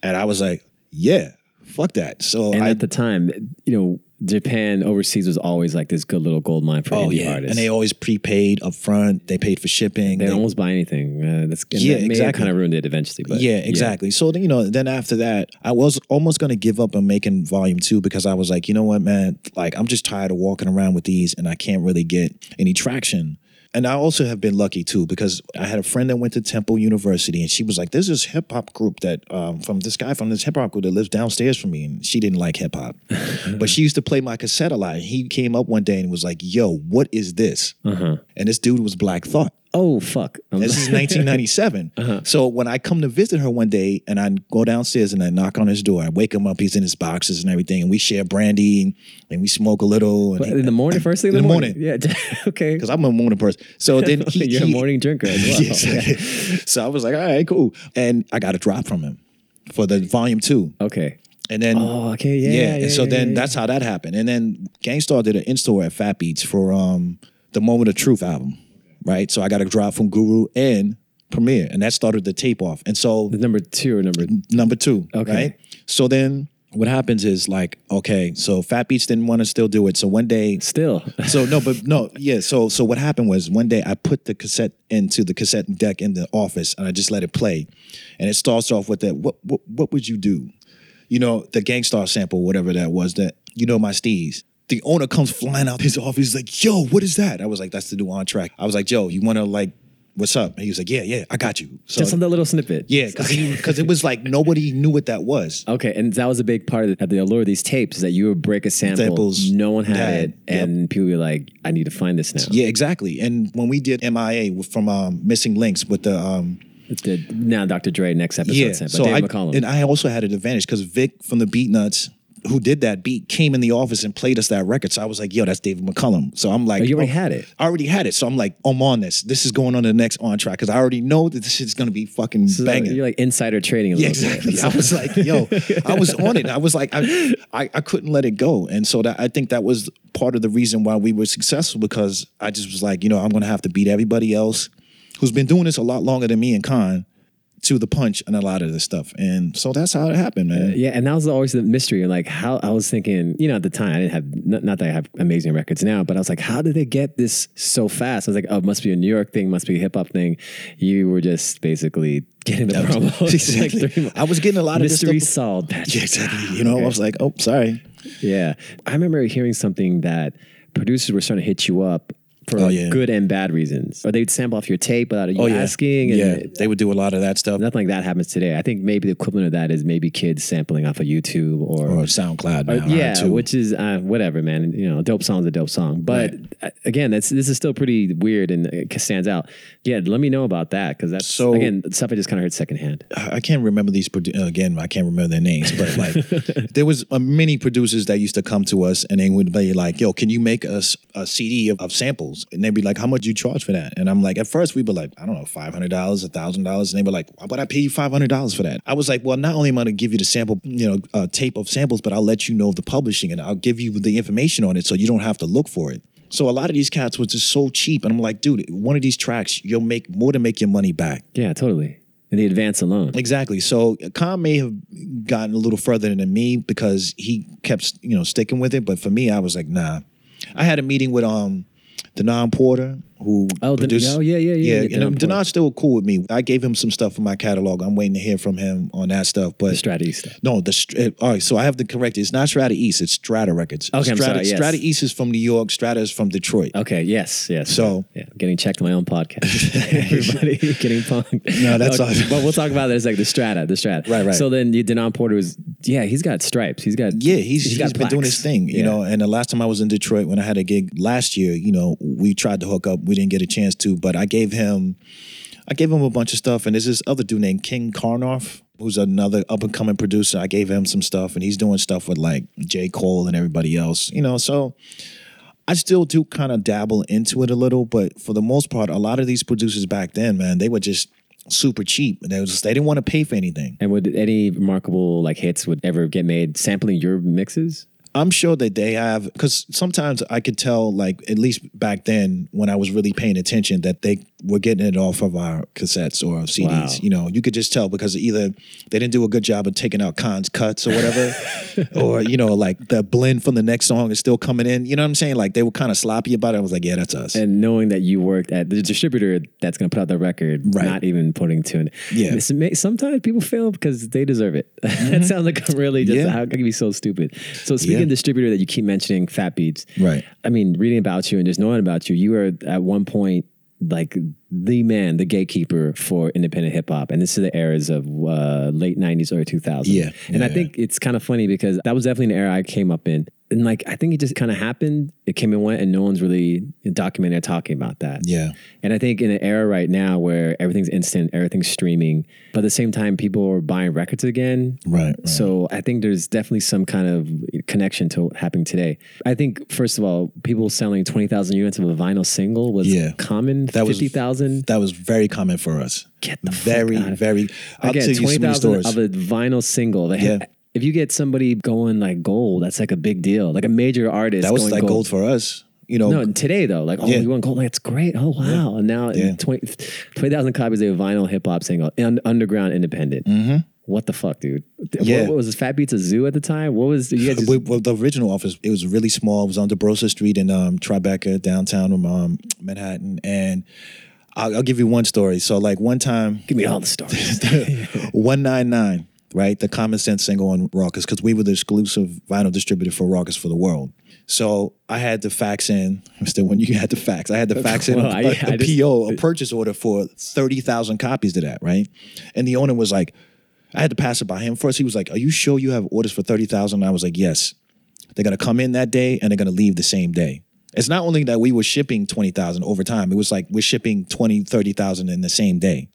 B: and I was like, "Yeah, fuck that." So
A: And
B: I
A: at the time, you know, Japan overseas was always like this good little gold mine for
B: Oh
A: indie
B: yeah,
A: artists.
B: and they always prepaid up front. They paid for shipping.
A: They'd
B: They-
A: almost buy anything. Uh, that's
B: Yeah,
A: that
B: exactly.
A: kind of ruined it eventually. But
B: yeah, exactly. So then, you know, then after that, I was almost going to give up on making volume two because I was like, you know what, man, like I'm just tired of walking around with these and I can't really get any traction. And I also have been lucky too because I had a friend that went to Temple University and she was like, "There's this hip hop group that um, from this guy from this hip hop group that lives downstairs from me," and she didn't like hip hop, but she used to play my cassette a lot. He came up one day and was like, "Yo, what is this?"
A: Uh-huh.
B: And this dude was Black Thought.
A: Oh fuck. Um,
B: This is 1997.
A: Uh-huh.
B: So when I come to visit her one day and I go downstairs and I knock on his door, I wake him up. He's in his boxes and everything, and we share brandy and we smoke a little.
A: But
B: And
A: in the morning, first thing in, the
B: the
A: morning. Yeah. okay.
B: because I'm a morning person. So then he,
A: You're
B: he-
A: a morning drinker as well.
B: Yes. so I was like, all right, cool. And I got a drop from him for the volume two.
A: Okay.
B: And then
A: Oh, okay. Yeah. Yeah.
B: and so
A: yeah,
B: then
A: yeah,
B: that's how that happened. And then Gang Starr did an in-store at Fat Beats for um the Moment of Truth album, right? So I got a drop from Guru and Premier, and that started the tape off. And so
A: The number two or number.
B: number two,
A: Okay.
B: right? So then what happens is like, okay, so Fat Beats didn't want to still do it. So one day
A: Still.
B: so no, but no, yeah. So so what happened was one day I put the cassette into the cassette deck in the office and I just let it play, and it starts off with that. What what what would you do? You know the Gang Starr sample, whatever that was. That you know my steez. The owner comes flying out his office. He's like, "Yo, what is that?" I was like, "That's the new on track." I was like, "Joe, you want to like, what's up?" And he was like, "Yeah, yeah, I got you." So
A: Just on that little snippet.
B: yeah, because it was like nobody knew what that was.
A: Okay, and that was a big part of the, the allure of these tapes is that you would break a sample,
B: Samples.
A: no one had
B: Yeah,
A: it,
B: yep.
A: and people were like, "I need to find this now."
B: Yeah, exactly. And when we did MIA from um, Missing Links with the um,
A: The, now Dr. Dre next episode,
B: yeah, so
A: Dave
B: I
A: McCallum.
B: and I also had an advantage because Vic from the Beatnuts, who did that beat, came in the office and played us that record. So I was like, "Yo, that's David McCallum." So I'm like,
A: Oh, you already oh, had it?
B: I already had it. So I'm like, I'm on this. This is going on the next on track because I already know that this shit's gonna be fucking
A: So
B: banging.
A: You're like insider trading
B: Yeah, exactly. I was like, yo, I was on it. I was like, I, I, I couldn't let it go. And so that I think that was part of the reason why we were successful because I just was like, you know, I'm gonna have to beat everybody else who's been doing this a lot longer than me and Kon to the punch and a lot of this stuff. And so that's how it happened, man.
A: Yeah, and that was always the mystery. Like how I was thinking, you know, at the time I didn't have not, not that I have amazing records now, but I was like, how did they get this so fast? I was like, oh, it must be a New York thing, must be a hip hop thing. You were just basically getting the promo.
B: exactly.
A: like
B: I was getting a lot of this
A: mystery solved. Patrick.
B: Yeah, exactly. You know,
A: Okay.
B: I was like, oh, sorry.
A: Yeah. I remember hearing something that producers were starting to hit you up for
B: Oh, yeah.
A: good and bad reasons. Or they'd sample off your tape without you
B: Oh, yeah.
A: asking. And
B: yeah, they would do a lot of that stuff.
A: Nothing like that happens today. I think maybe the equivalent of that is maybe kids sampling off of YouTube or,
B: Or SoundCloud
A: or-
B: now.
A: yeah, which is uh, whatever, man. You know, a dope song's a dope song. But uh, again, that's this is still pretty weird and it stands out. Yeah, let me know about that because that's
B: So-
A: again stuff I just kind of heard secondhand.
B: I can't remember these produ- uh, again. I can't remember their names, but like there was uh, many producers that used to come to us and they would be like, "Yo, can you make us a CD of, of samples?" And they'd be like, "How much do you charge for that?" And I'm like, at first we'd be like, "I don't know, five hundred dollars, thousand dollars," and they were like, "Why would I pay you five hundred dollars for that?" I was like, "Well, not only am I going to give you the sample, you know, uh, tape of samples, but I'll let you know the publishing and I'll give you the information on it, so you don't have to look for it." So a lot of these cats were just so cheap, and I'm like, dude, one of these tracks, you'll make more than make your money back.
A: Yeah, totally. And the advance alone.
B: Exactly. So Kon may have gotten a little further than me because he kept, you know, sticking with it. But for me, I was like, nah. I had a meeting with um Denaun Porter, who
A: Oh, Den-
B: produced.
A: oh, yeah, yeah, yeah, yeah,
B: Yeah,
A: Denaun
B: and
A: Porter.
B: Still cool with me. I gave him some stuff from my catalog. I'm waiting to hear from him on that stuff. But
A: the Strata East
B: no, the all right. So I have to correct it. It's not Strata East. It's Strata Records.
A: Okay, I'm sorry, yes.
B: Strata East is from New York. Strata is from Detroit.
A: Okay, yes, yes.
B: So-
A: yeah, I'm getting checked on my own podcast. Everybody getting punked.
B: No, that's
A: okay,
B: all-
A: But we'll talk about that. It's like the strata, the strata.
B: Right, right.
A: So then you- Denaun Porter was, yeah, he's got stripes. He's got,
B: Yeah, he's, he's
A: got
B: been doing
A: plaques.
B: his thing, you
A: Yeah.
B: know. And the last time I was in Detroit when I had a gig last year, you know, we tried to hook up. We didn't get a chance to, but I gave him, I gave him a bunch of stuff. And there's this other dude named King Karnoff, who's another up and coming producer. I gave him some stuff, and he's doing stuff with like J Cole and everybody else, you know. So I still do kind of dabble into it a little, but for the most part, a lot of these producers back then, man, they were just super cheap. They was just, they didn't want to pay for anything.
A: And would any remarkable like hits would ever get made sampling your mixes?
B: I'm sure that they have because sometimes I could tell, like at least back then when I was really paying attention, that they were getting it off of our cassettes or CDs.
A: Wow.
B: You know, you could just tell because either they didn't do a good job of taking out Kon's cuts or whatever, or you know, like the blend from the next song is still coming in. You know what I'm saying? Like they were kind of sloppy about it. I was like, yeah, that's us.
A: And knowing that you worked at the distributor that's going to put out the record,
B: Right.
A: not even putting to it.
B: Yeah.
A: Sometimes people fail because they deserve it. that mm-hmm. sounds like really just
B: Yeah.
A: how can you be so stupid? So speaking
B: Yeah.
A: of distributor that you keep mentioning, Fat Beats.
B: Right.
A: I mean, reading about you and just knowing about you, you were at one point like the man, the gatekeeper for independent hip hop, and this is the eras of uh, late '90s, early 2000s.
B: Yeah.
A: and I think it's kind of funny because that was definitely an era I came up in, and like I think it just kind of happened. It came and went, and no one's really documenting or talking about that.
B: yeah.
A: And I think in an era right now where everything's instant, everything's streaming, but at the same time, people are buying records again.
B: Right. right.
A: So I think there's definitely some kind of connection to what happening today. I think first of all, people selling twenty thousand units of a vinyl single was
B: Yeah.
A: common.
B: That was-
A: Fifty thousand.
B: that was very common for us.
A: Get the fuck
B: very, very. I'll
A: Again,
B: tell you
A: twenty
B: so many
A: thousand
B: stories.
A: of a vinyl single. That
B: Yeah.
A: If you get somebody going like gold, that's like a big deal. Like a major artist.
B: that was
A: going
B: like gold for us. You know,
A: No, today though, like oh,
B: Yeah.
A: you want gold? Like, it's great. Oh wow! And now
B: Yeah.
A: 20 20,000 copies of a vinyl hip hop single, un- underground, independent. Mm-hmm. What the fuck, dude?
B: Yeah.
A: What, what was this? Fat Beats a zoo at the time? What was you guys? Just,
B: We- well, the original office it was really small. It was on Desbrosses Street in um, Tribeca, downtown um, Manhattan. And I'll, I'll give you one story. So, like one time,
A: give me all the stories.
B: one nine nine, right? The Common Sense single on Rawkus because we were the exclusive vinyl distributor for Rawkus for the world. So I had to fax in. Still, when you had to fax, I had to fax in
A: Well,
B: a,
A: I-
B: a-
A: I
B: a
A: just-
B: PO, a purchase order for thirty thousand copies to that, right? And the owner was like, I had to pass it by him first. He was like, "Are you sure you have orders for thirty thousand? I was like, "Yes." They're gonna come in that day and they're gonna leave the same day. It's not only that we were shipping 20,000 over time, it was like we're shipping 20, 30,000 in the same day.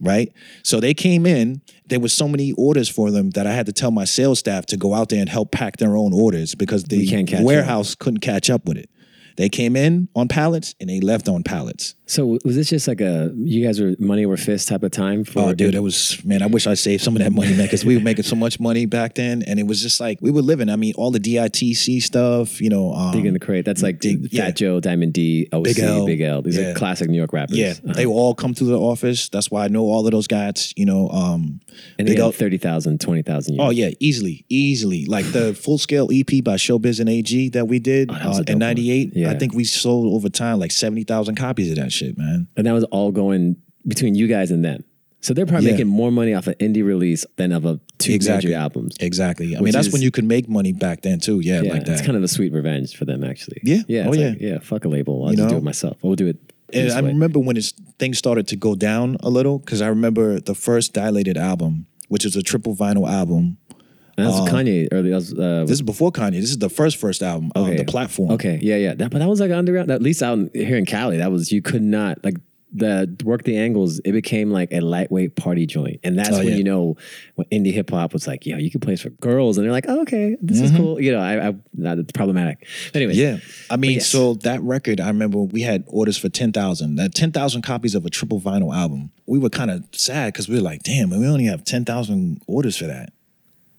B: Right? So they came in, there was so many orders for them that I had to tell my sales staff to go out there and help pack their own orders because the
A: can't catch
B: warehouse couldn't catch up with it. They came in on pallets and they left on pallets.
A: So was this just like a you guys were money over fist type of time for?
B: Oh, dude, it was man. I wish I saved some of that money, man, because we were making so much money back then, and it was just like we were living. I mean, all the DITC stuff, you know, um,
A: Dig in the crate. That's like
B: Dig-
A: Fat
B: yeah.
A: Joe, Diamond D, OC,
B: Big L.
A: Big L. These
B: Yeah.
A: are classic New York rappers.
B: yeah,
A: Uh-huh.
B: they all come through the office. That's why I know all of those guys. You know, um,
A: and they got 30,000, 20,000
B: Oh yeah, easily, easily. Like the full scale EP by Showbiz and AG that we did
A: Oh, that
B: uh, in '98.
A: Yeah.
B: I think we sold over time like seventy thousand copies of that shit, man.
A: And that was all going between you guys and them. So they're probably
B: Yeah.
A: making more money off an indie release than of a two
B: Exactly.
A: major albums.
B: Exactly. I mean, that's
A: is-
B: when you could make money back then too. Yeah,
A: Yeah,
B: like that.
A: it's kind of a sweet revenge for them, actually.
B: Yeah.
A: yeah,
B: Oh,
A: it's
B: yeah.
A: like, yeah. Fuck a label, I'll
B: You
A: just do it myself. I'll do it.
B: And I
A: way.
B: remember when it's, things started to go down a little because I remember the first Dilated album, which is a triple vinyl album.
A: And that was Kanye early. That was, uh,
B: This is before Kanye. This is the first first album on
A: Okay.
B: the platform.
A: Okay, yeah, yeah. That, but that was like underground. At least out in- here in Cali, that was you could not like the work the angles. It became like a lightweight party joint, and that's
B: Oh,
A: when
B: yeah.
A: you know when indie hip hop was like, yo, you can play this for girls, and they're like, oh, okay, this is cool. You know, I, I not it's problematic. Anyway,
B: Mm-hmm. Yeah, I mean,
A: yes.
B: so that record, I remember we had orders for ten thousand. That ten thousand copies of a triple vinyl album. We were kind of sad because we were like, "Damn, we only have ten thousand orders for that."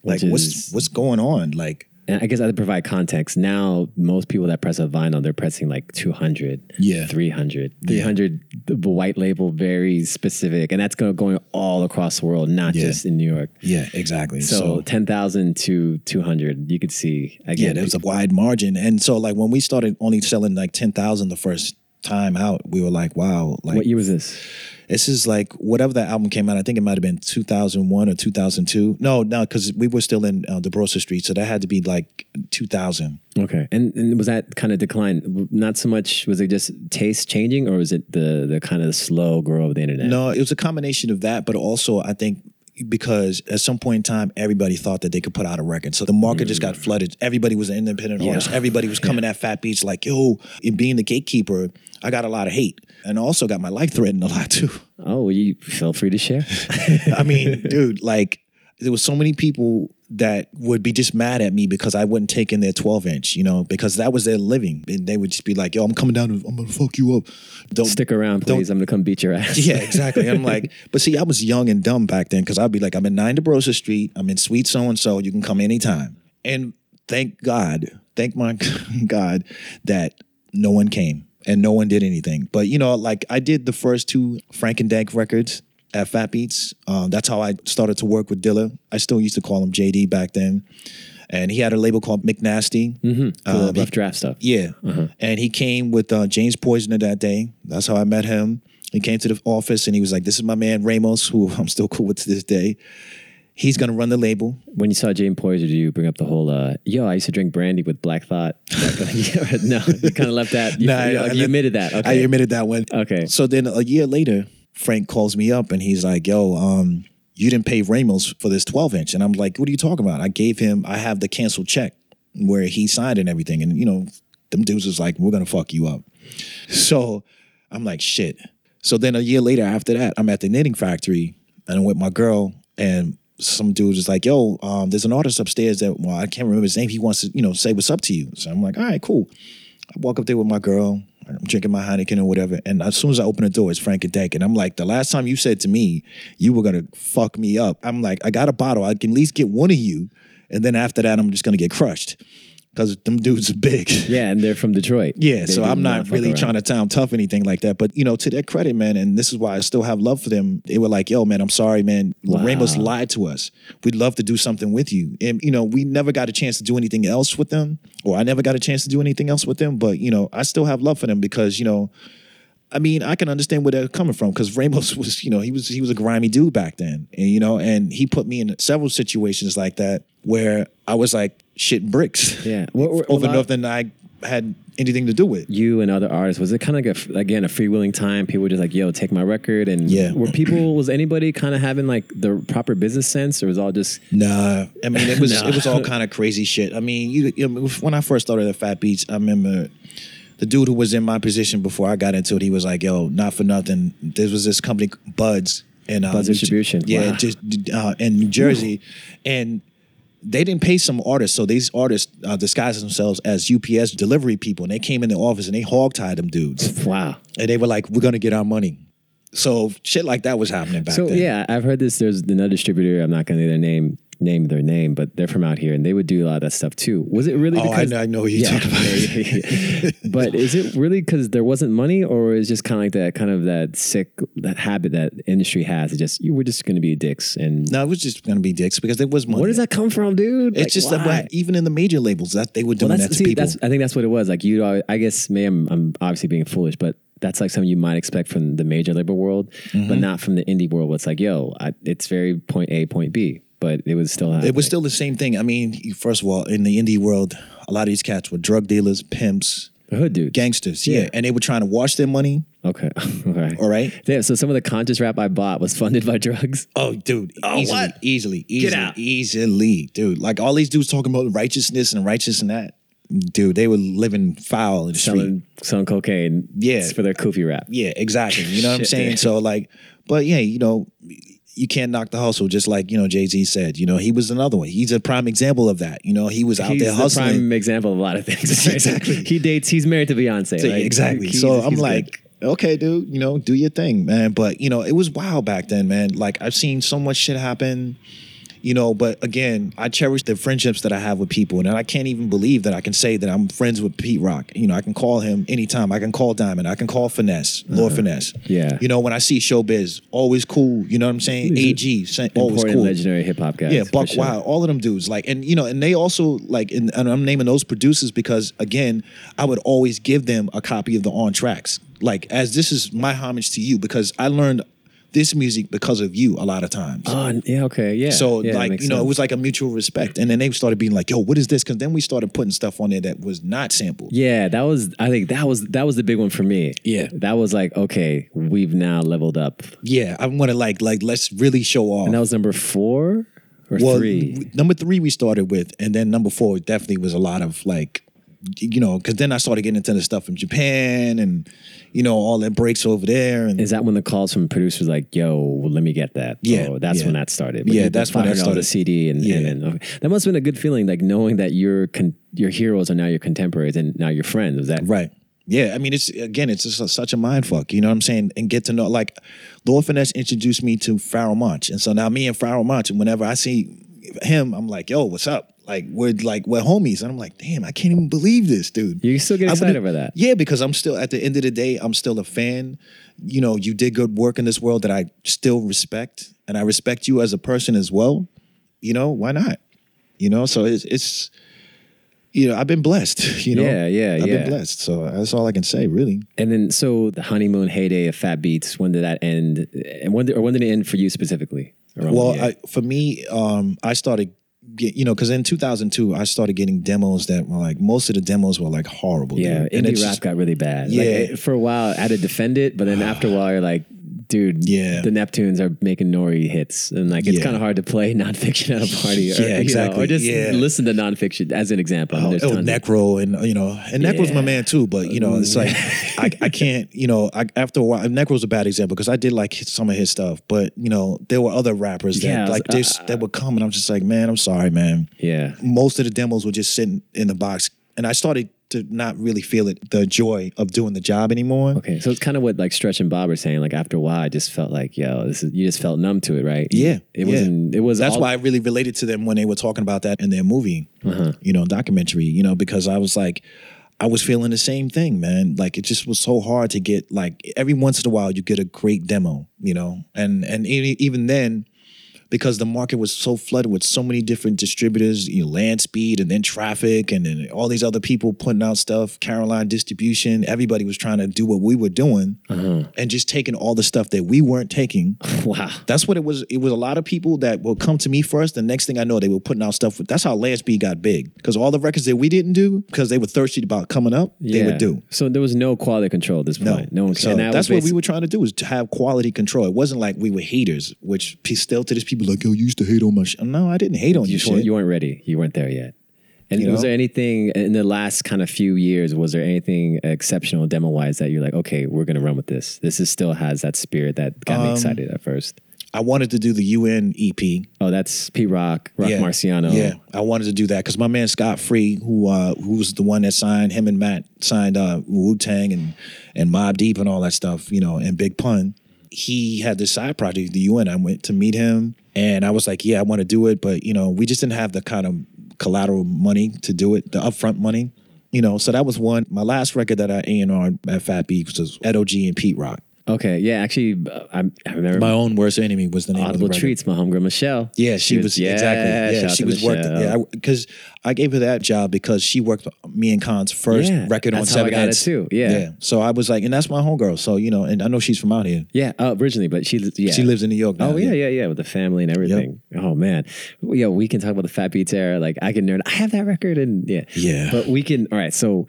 B: Like,
A: Which
B: what's
A: is-
B: what's going on? Like,
A: And I guess I would provide context. Now, most people that press a vinyl, they're pressing like 200,
B: Yeah.
A: 300. 300, the white label, very specific. And that's going going all across the world, not
B: Yeah.
A: just in New York.
B: yeah, exactly.
A: So, 10,000 to 200, you could see.
B: yeah,
A: Again,
B: there was a wide margin, and so like when we started only selling like ten thousand the first time out, we were like, "Wow!" Like,
A: what year was this?
B: This is like whatever that album came out. I think it might have been 2001 or 2002. No, no, because we were still in uh, Desbrosses Street, so that had to be like 2000.
A: Okay. And, and was that kind of decline? Not so much, was it just taste changing or was it the, the kind of slow grow of the internet?
B: No, it was a combination of that, but also I think because at some point in time, everybody thought that they could put out a record. So the market just got flooded. Everybody was an independent
A: Mm. Yeah.
B: artist. Everybody was coming at Fat Beats like, yo, in being the gatekeeper, I got a lot of hate. And also got my life threatened a lot too.
A: Oh, you feel free to share.
B: I mean, dude, like there was so many people that would be just mad at me because I wouldn't take in their 12 inch, you know, because that was their living. And they would just be like, yo, I'm coming down, I'm gonna fuck you up. Don't
A: Stick around, please. I'm to come beat your ass.
B: Yeah, exactly. I'm like, but see, I was young and dumb back then because I'd be like, I'm in 9 Desbrosses Street, I'm in Sweet So and so, you can come anytime. And thank God, thank my God that no one came and no one did anything. But you know, like I did the first two Frank and Dank records at Fat Beats. Um, that's how I started to work with Dilla. I still used to call him JD back then. And he had a label called McNasty.
A: Mm-hmm.
B: Uh,
A: rough draft stuff.
B: Yeah. And he came with uh, James Poyser that day. That's how I met him. He came to the office and he was like, This is my man Ramos, who I'm still cool with to this day. He's gonna run the label.
A: When you saw James Poyser, did you bring up the whole, uh, yo, I used to drink brandy with Black Thought? No, you kind of left that. You,
B: Nah,
A: you,
B: I-
A: you admitted that. Okay.
B: I admitted that one.
A: Okay.
B: So then a year later, Frank calls me up and he's like, Yo, um, you didn't pay Ramos for this 12 inch. And I'm like, What are you talking about? I gave him, I have the canceled check where he signed and everything. And, you know, them dudes was like, We're gonna fuck you up. So I'm like, Shit. So then a year later after that, I'm at the knitting factory and I'm with my girl and some dude was like, yo, um, there's an artist upstairs that, well, I can't remember his name. He wants to, you know, say what's up to you. So I'm like, all right, cool. I walk up there with my girl. I'm drinking my Heineken or whatever. And as soon as I open the door, it's Frank and Dank. And I'm like, the last time you said to me, you were to fuck me up. I'm like, I got a bottle. I can at least get one of you. And then after that, I'm just to get crushed because them dudes are big.
A: Yeah, and they're from Detroit.
B: Yeah,
A: They
B: so I'm not
A: fuck
B: really
A: around.
B: trying to sound tough or anything like that. But you know, to their credit, man, and this is why I still have love for them. They were like, "Yo, man, I'm sorry, man.
A: Wow.
B: Ramos lied to us. We'd love to do something with you." And you know, we never got a chance to do anything else with them, or I never got a chance to do anything else with them. But you know, I still have love for them because you know. I mean, I can understand where they're coming from because Ramos was, you know, he was he was a grimy dude back then, and you know, and he put me in several situations like that where I was like shit bricks,
A: Yeah. What- what-
B: over
A: lot-
B: nothing I had anything to do with.
A: you and other artists was it kind of like a, again a freewheeling time people were just like yo take my record and
B: Yeah.
A: were people was anybody kind of having like the proper business sense or was it all just
B: Nah, I mean it was
A: Nah.
B: it was all kind of crazy shit. I mean, you, you know, when I first started at Fat Beats, I remember the dude who was in my position before I got into it. He was like, "Yo, not for nothing. There was this company Buds and uh,
A: Buds Distribution.
B: yeah,
A: Wow.
B: just uh, in New Jersey, and they didn't pay some artists, so these artists uh, disguised themselves as UPS delivery people, and they came in the office and they hogtied them dudes,
A: Wow.
B: and they were like, "We're gonna get our money." So shit like that was happening back
A: So
B: then.
A: yeah, I've heard this. There's another distributor. I'm not going to their name name their name, but they're from out here, and they would do a lot of that stuff too. Was it really?
B: Oh, I
A: because,
B: know, I know what you're talking about.
A: yeah, yeah. but is it really because there wasn't money, or is just kind of like that kind of that sick that habit that industry has? It just you were just going to be dicks, and
B: No, it was just gonna be dicks because there was money.
A: where does that come from, dude?
B: It's
A: Like,
B: just that
A: why?
B: what- even in the major labels that they were doing
A: Well,
B: that
A: that's,
B: to
A: see,
B: people.
A: I think that's what it was. Like you, I guess maybe I'm, I'm obviously being foolish, but that's like something you might expect from the major label world,
B: Mm-hmm.
A: but not from the indie world. Where it's like, yo, I, it's very point A, point B, but it was still.
B: It was still the same thing. I mean, first of all, in the indie world, a lot of these cats were drug dealers, pimps,
A: the hood dude.
B: gangsters. Yeah.
A: Yeah.
B: And they were trying to wash their money.
A: Okay, okay.
B: All right.
A: Yeah, so some of the conscious rap I bought was funded by drugs.
B: Oh, dude.
A: Oh,
B: easily,
A: what?
B: Easily, easily,
A: out.
B: easily, dude. Like all these dudes talking about righteousness and righteous and that. Dude, they were living foul and the street.
A: Selling, selling cocaine
B: Yeah.
A: for their koofy rap.
B: Yeah, exactly. You know what I'm saying? So like, but yeah, you know, you can't knock the hustle, just like you know Jay Z said. You know, he was another one. He's a prime example of that. You know, he was out
A: He's
B: there
A: the
B: hustling.
A: prime example of a lot of things.
B: Exactly.
A: he dates. He's married to Beyonce.
B: So,
A: right?
B: exactly.
A: He's-
B: so I'm
A: he's
B: like,
A: good.
B: okay, dude, you know, do your thing, man. But you know, it was wild back then, man. Like I've seen so much shit happen. You know, but again, I cherish the friendships that I have with people, and I can't even believe that I can say that I'm friends with Pete Rock. You know, I can call him anytime. I can call Diamond. I can call Finesse, Lord Finesse.
A: Uh-huh. Yeah.
B: You know, when I see Showbiz, always cool. You know what I'm saying? AG, always
A: important,
B: cool.
A: legendary hip hop guys.
B: Yeah, Buck
A: sure.
B: Wild, all of them dudes. Like, and you know, and they also like, and, and I'm naming those producers because again, I would always give them a copy of the on tracks. Like, as this is my homage to you because I learned this music because of you a lot of times.
A: Oh, yeah, okay, yeah.
B: so
A: yeah,
B: like, you know, it was like a mutual respect. And then they started being like, yo, what is this? Because then we started putting stuff on there that was not sampled.
A: Yeah, that was. I think that was that was the big one for me.
B: Yeah.
A: that was like okay, we've now leveled up,
B: Yeah, I want to like, like, let's really show off.
A: and that was number four or
B: well,
A: three.
B: number three we started with, and then number four definitely was a lot of like, you know, because then I started getting into the stuff from Japan and you know all that breaks over there, and
A: Is that when the calls from producers like, "Yo, let me get that"?
B: Yeah,
A: oh, that's
B: yeah.
A: when that started.
B: Yeah, that's when that
A: $500
B: started.
A: CD, and,
B: Yeah.
A: and then okay. that must have been a good feeling, like knowing that your con- your heroes are now your contemporaries and now your friends. Was that
B: right. Yeah, I mean, it's again, it's just a- such a mind fuck. You know what I'm saying? And get to know like Lord Finesse introduced me to Pharoahe Monch, and so now me and Pharoahe Monch, and whenever I see him, I'm like, yo, what's up? Like we're like we're homies, and I'm like, damn, I can't even believe this, dude.
A: You still get excited over that?
B: Yeah, because I'm still at the end of the day, I'm still a fan. You know, you did good work in this world that I still respect, and I respect you as a person as well. You know, why not? You know, so it's it's you know, I've been blessed. You know,
A: Yeah, yeah,
B: I've
A: yeah.
B: been blessed. So that's all I can say, really.
A: And then, so the honeymoon heyday of Fat Beats, when did that end? And when did, or when did it end for you specifically?
B: Well. I, for me, um, I started, get, you know, because in 2002, I started getting demos that were like most of the demos were like horrible.
A: yeah,
B: dude. and
A: indie rap
B: just-
A: got really bad.
B: Yeah.
A: Like, for a while, I had to defend it, but then after a while, you're like, dude,
B: Yeah.
A: the Neptunes are making Nori hits, and like it's
B: Yeah.
A: kind of hard to play Non Phixion at a party. Or,
B: Yeah,
A: you know,
B: exactly.
A: or just
B: Yeah.
A: listen to Non Phixion as an example.
B: Oh, oh,
A: of-
B: Necro and uh, you know, and Necro's my man too. But you know, it's like I, I can't. You know, I, after a while, Necro's a bad example because I did like some of his stuff. But you know, there were other rappers that
A: was-
B: like this uh, that would come, and I'm just like, man, I'm sorry, man.
A: yeah.
B: Most of the demos were just sitting in the box, and I started to not really feel it, the joy of doing the job anymore.
A: Okay, so it's kind of what like Stretch and Bob are saying. Like after a while, I just felt like, yo, this is you just felt numb to it, right?
B: Yeah,
A: it
B: yeah.
A: wasn't. It was.
B: That's
A: all-
B: why I really related to them when they were talking about that in their movie, uh-huh. you know, documentary, you know, because I was like, I was feeling the same thing, man. Like it just was so hard to get like every once in a while you get a great demo, you know, and and even then. Because the market was so flooded with so many different distributors, you know, Landspeed and then Traffic and then all these other people putting out stuff, Caroline Distribution. Everybody was trying to do what we were doing mm-hmm. and just taking all the stuff that we weren't taking
A: wow.
B: that's what it was. It was a lot of people that will come to me first. The next thing I know, they were putting out stuff. That's how Landspeed got big because all the records that we didn't do because they were thirsty about coming up, they would do.
A: So there was no quality control at this point. No one.
B: So
A: that
B: that's what we were trying to do is to have quality control. It wasn't like we were haters, which still to this people like, yo, you used to hate on my shit. No, I didn't hate on
A: You,
B: your shit.
A: you weren't ready. You weren't there yet. And
B: You
A: was
B: know?
A: there anything in the last kind of few years? Was there anything exceptional demo wise that you're like, okay, we're gonna run with this? This is still has that spirit that got me
B: Um,
A: excited at first.
B: I wanted to do the UN EP.
A: Oh, that's Pete Rock, Roc
B: yeah.
A: Marciano.
B: Yeah, I wanted to do that because my man Schott Free, who uh, who was the one that signed him and Matt signed uh, Wu Tang and and Mobb Deep and all that stuff, you know, and Big Pun. He had this side project, the UN. I went to meet him, and I was like, "Yeah, I want to do it," but you know, we just didn't have the kind of collateral money to do it, the upfront money. You know, so that was one. My last record that I A and R at Fat Beats was Edo G and Pete Rock.
A: Okay. Yeah. Actually, uh, I, I remember
B: My own worst enemy was the name of
A: Audible
B: the record.
A: Treats. My homegirl Michelle.
B: Yeah, she, was, exactly. Yeah,
A: shout
B: she
A: out to
B: was worked.
A: Michelle.
B: Yeah, because I, gave her that job because she worked me and Kon's first
A: Yeah,
B: record on
A: that's how I
B: Seven
A: got it too, yeah.
B: So I was like, and that's my homegirl. So you know, and I know she's from out here.
A: Yeah, uh, originally, but she yeah.
B: She lives in New York now.
A: Oh yeah, yeah, yeah, with the family and everything. Oh man, yeah, we can talk about the Fat Beats era. Like I can nerd. I have that record and yeah,
B: Yeah.
A: But we can. All right, so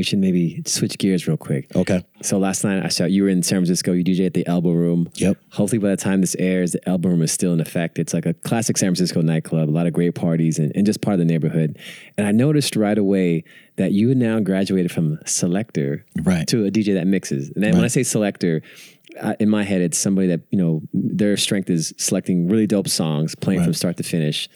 A: we should maybe switch gears real quick.
B: Okay.
A: So last night I saw you were in San Francisco. You DJ at the Elbow Room.
B: Yep.
A: Hopefully by the time this airs, the Elbow Room is still in effect. It's like a classic San Francisco nightclub. A lot of great parties and, and just part of the neighborhood. And I noticed right away that you had now graduated from selector
B: Right.
A: to a DJ that mixes. And then when I say selector, in my head, it's somebody that you know their strength is selecting really dope songs, playing
B: Right.
A: from start to finish.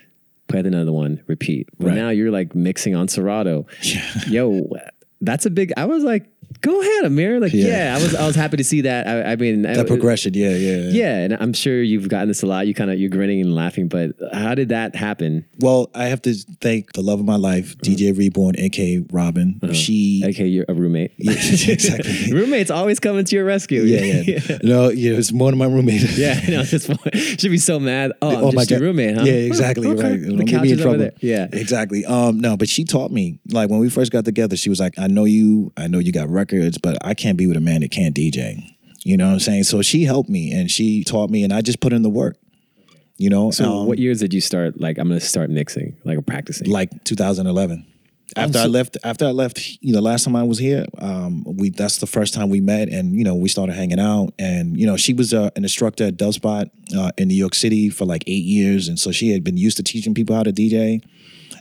A: Play another one, repeat. But
B: Right.
A: now you're like mixing on Serato. Yeah. Yo, that's a big. I was like, go ahead, Amir. Like, yeah,
B: Yeah.
A: I was. I was happy to see that. I, I mean,
B: That progression. Yeah, yeah.
A: Yeah, and I'm sure you've gotten this a lot. You kind of you're grinning and laughing, but how did that happen?
B: Well, I have to thank the love of my life, DJ Reborn, aka Robin. She.
A: Okay, you're a roommate.
B: exactly.
A: Roommates always coming to your rescue.
B: Yeah, yeah. No, yeah, it's more than my roommate.
A: Yeah, I know. This should be so mad. Oh, I'm just your
B: God.
A: roommate, huh?
B: Yeah, exactly.
A: Okay.
B: Right.
A: The couch is over
B: trouble.
A: there. Yeah.
B: exactly. Um, no, but she taught me. Like when we first got together, she was like, "I know you. I know you got records, but I can't be with a man that can't DJ." You know what I'm saying? So she helped me and she taught me, and I just put in the work. You know,
A: So,
B: um,
A: what years did you start? Like, I'm to start mixing, like practicing.
B: like 2011. After I left, after I left, you know, last time I was here, um, we that's the first time we met, and you know, we started hanging out, and you know, she was uh, an instructor at Dubspot uh, in New York City for like eight years, and so she had been used to teaching people how to DJ,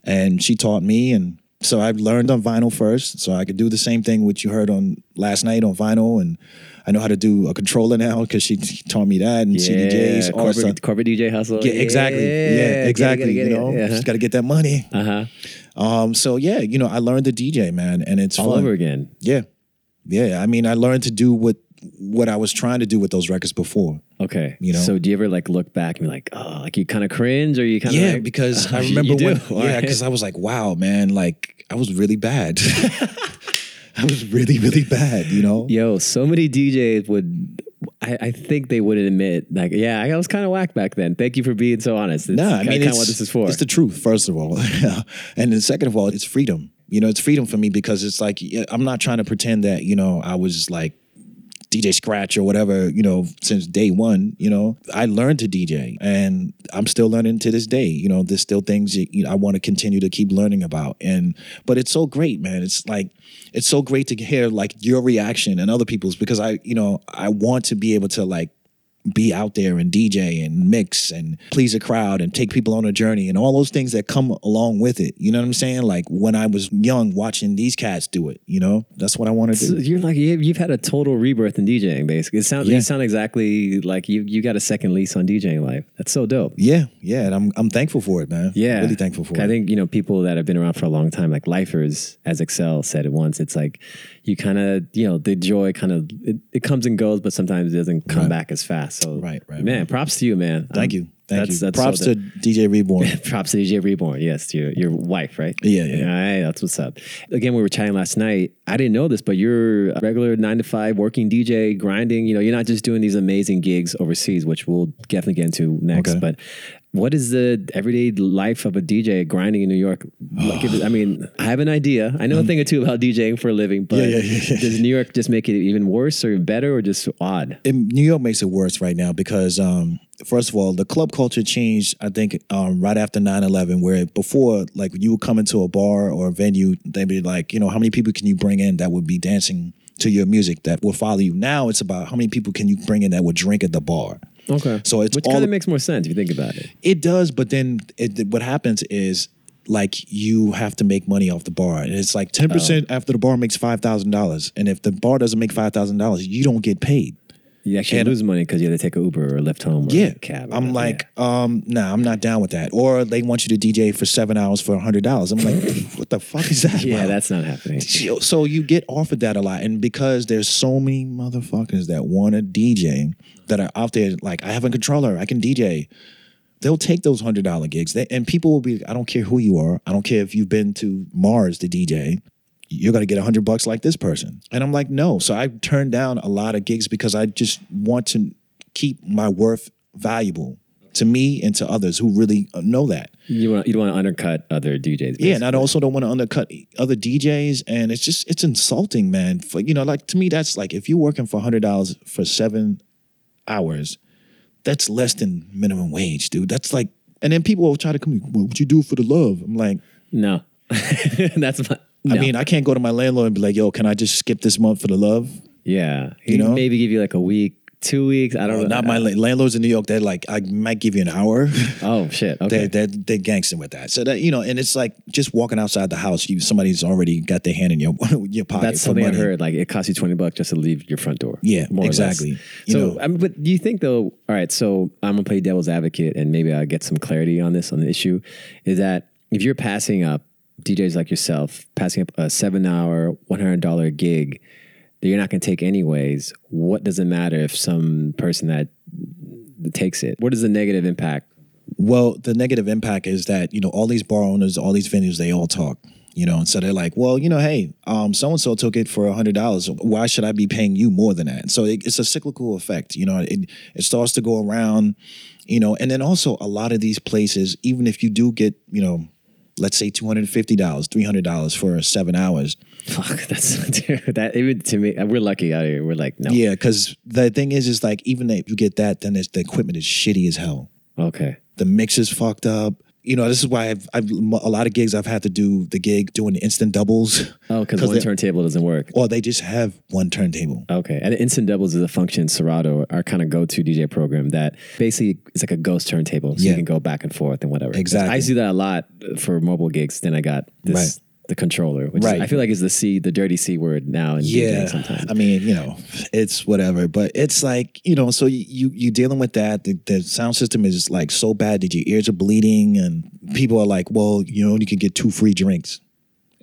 B: and she taught me, and so I learned on vinyl first, so I could do the same thing which you heard on last night on vinyl, and I know how to do a controller now because she taught me that and CDJs, all that stuff.
A: corporate, corporate DJ hustle.
B: Yeah, exactly. Yeah, exactly. you know, just got to get that money.
A: Uh huh.
B: Um, so yeah, you know, I learned the DJ, man, and it's
A: All
B: fun.
A: over again.
B: Yeah, yeah. I mean, I learned to do what what I was trying to do with those records before.
A: Okay.
B: You know?
A: So, do you ever like look back and be like, oh, like you kind of cringe, or you kind of
B: Yeah,
A: like,
B: because I remember when. Yeah, because I was like, wow, man, like I was really bad. I was really, really bad. You know.
A: Yo, so many DJs would. I, I think they wouldn't admit, like, yeah, I was kind of whack back then. Thank you for being so honest. It's
B: No, I
A: kinda-
B: mean it's
A: what this is for.
B: It's the truth, first of all, and then second of all, it's freedom. You know, it's freedom for me because it's like I'm not trying to pretend that you know I was like DJ Scratch or whatever. You know, since day one. You know, I learned to DJ, and I'm still learning to this day. You know, there's still things you know, I want to continue to keep learning about, and but it's so great, man. It's like it's so great to hear like your reaction and other people's because I you know I want to be able to like be out there and DJ and mix and please a crowd and take people on a journey and all those things that come along with it. You know what I'm saying? Like when I was young watching these cats do it, you know? That's what I want to
A: So
B: do.
A: you're like you- you've had a total rebirth in DJing. Basically, it sounds
B: Yeah.
A: you sound exactly like you you got a second lease on DJing life. That's so dope.
B: Yeah, yeah, and I'm I'm thankful for it, man.
A: Yeah,
B: Really thankful for it.
A: I think you know people that have been around for a long time, like lifers, as Excel said it once. It's like you kind of you know the joy kind of it, it comes and goes, but sometimes it doesn't come
B: Right.
A: back as fast. So
B: Right, right,
A: man, props to you, man.
B: Thank
A: Um,
B: you. Thank
A: that's-
B: you.
A: that's
B: Props
A: so
B: to DJ Reborn.
A: Props to DJ Reborn. Yes, to your, your wife, right?
B: Yeah, yeah.
A: All right, that's what's up. Again, we were chatting last night. I didn't know this, but you're a regular nine to five working DJ, grinding. You know, you're not just doing these amazing gigs overseas, which we'll definitely get into next.
B: Okay.
A: But what is the everyday life of a DJ grinding in New York? Like, it- I mean, I have an idea. I know a thing or two about DJing for a living, but
B: Yeah, yeah, yeah,
A: does New York just make it even worse or better or just odd?
B: in New York makes it worse right now because um, first of all, the club culture changed. I think um, right after 9-11, where before, like you would come into a bar or a venue, they'd be like, you know, how many people can you bring in that would be dancing to your music that will follow you? Now it's about how many people can you bring in that would drink at the bar.
A: Okay.
B: So it's
A: which kind of makes more sense if you think about it.
B: It does, but then it, what happens is like you have to make money off the bar, and it's like ten percent oh. after the bar makes five thousand dollars, and if the bar doesn't make five thousand dollars, you don't get paid.
A: You actually
B: And-
A: lose money because you have to take an Uber or a Lyft home or
B: Yeah,
A: a cab.
B: I'm
A: whatever.
B: like, um, nah, I'm not down with that. Or they want you to DJ for seven hours for a hundred dollars. I'm like, what the fuck is that?
A: yeah, yeah
B: about?
A: that's not happening.
B: So- So you get offered that a lot, and because there's so many motherfuckers that want to DJ that are out there, like I have a controller, I can DJ. They'll take those hundred dollar gigs, they, and people will be. I don't care who you are. I don't care if you've been to Mars to DJ. You're gonna get a hundred bucks like this person, and I'm like, no. So I turned down a lot of gigs because I just want to keep my worth valuable to me and to others who really uh, know that.
A: You want you don't want to undercut other DJs.
B: Yeah, and I also don't want to undercut other DJs, and it's just it's insulting, man. For you know, like to me, that's like if you're working for hundred dollars for seven hours, that's less than minimum wage, dude. That's like, and then people will try to come, what you do for the love? I'm like,
A: no, that's my.
B: I mean, I can't go to my landlord and be like, yo, can I just skip this month for the love?
A: yeah,
B: you know?
A: maybe give you like a week, two weeks. I don't oh, know.
B: Not my la- landlords in New York. They're like, I might give you an hour.
A: Oh shit. Okay.
B: They're, they're, they're gangster with that. So that, you know, and it's like just walking outside the house, you somebody's already got their hand in your, your pocket.
A: That's something I've heard. Like it costs you twenty bucks just to leave your front door.
B: Yeah,
A: more or less.
B: exactly.
A: So, I mean, but do you think though? All right, so I'm gonna play devil's advocate, and maybe I'll get some clarity on this on the issue. Is that if you're passing up DJs like yourself, passing up a one hundred dollar gig that you're not gonna take anyways, what does it matter if some person that takes it? What is the negative impact?
B: Well, the negative impact is that, you know, all these bar owners, all these venues, they all talk, you know, and so they're like, well, you know, hey, um, so and so took it for a hundred dollars. Why should I be paying you more than that? and So it, it's a cyclical effect, you know, it, it starts to go around, you know, and then also a lot of these places, even if you do get, you know, let's say $250, $300 for seven hours.
A: Fuck, that's dude, that even to me, uh, we're lucky out here. We're like, no,
B: Yeah. Cause the thing is, is like, even if you get that, then it's, the equipment is shitty as hell.
A: okay,
B: the mix is fucked up. You know, this is why I've, I've a lot of gigs I've had to do the gig doing instant doubles.
A: oh, because one
B: they-
A: turntable doesn't work.
B: or they just have one turntable.
A: Okay, and instant doubles is a function Serato, our kind of go-to DJ program that basically it's like a ghost turntable, so
B: Yeah.
A: you can go back and forth and whatever.
B: Exactly.
A: I do that a lot for mobile gigs. Then I got this. The controller, which
B: Right.
A: is, I feel like is the c the dirty c word now in
B: Yeah,
A: sometimes.
B: I mean, you know, it's whatever, but it's like you know, so you you dealing with that. The, the sound system is like so bad that your ears are bleeding, and people are like, well, you know, you can get two free drinks,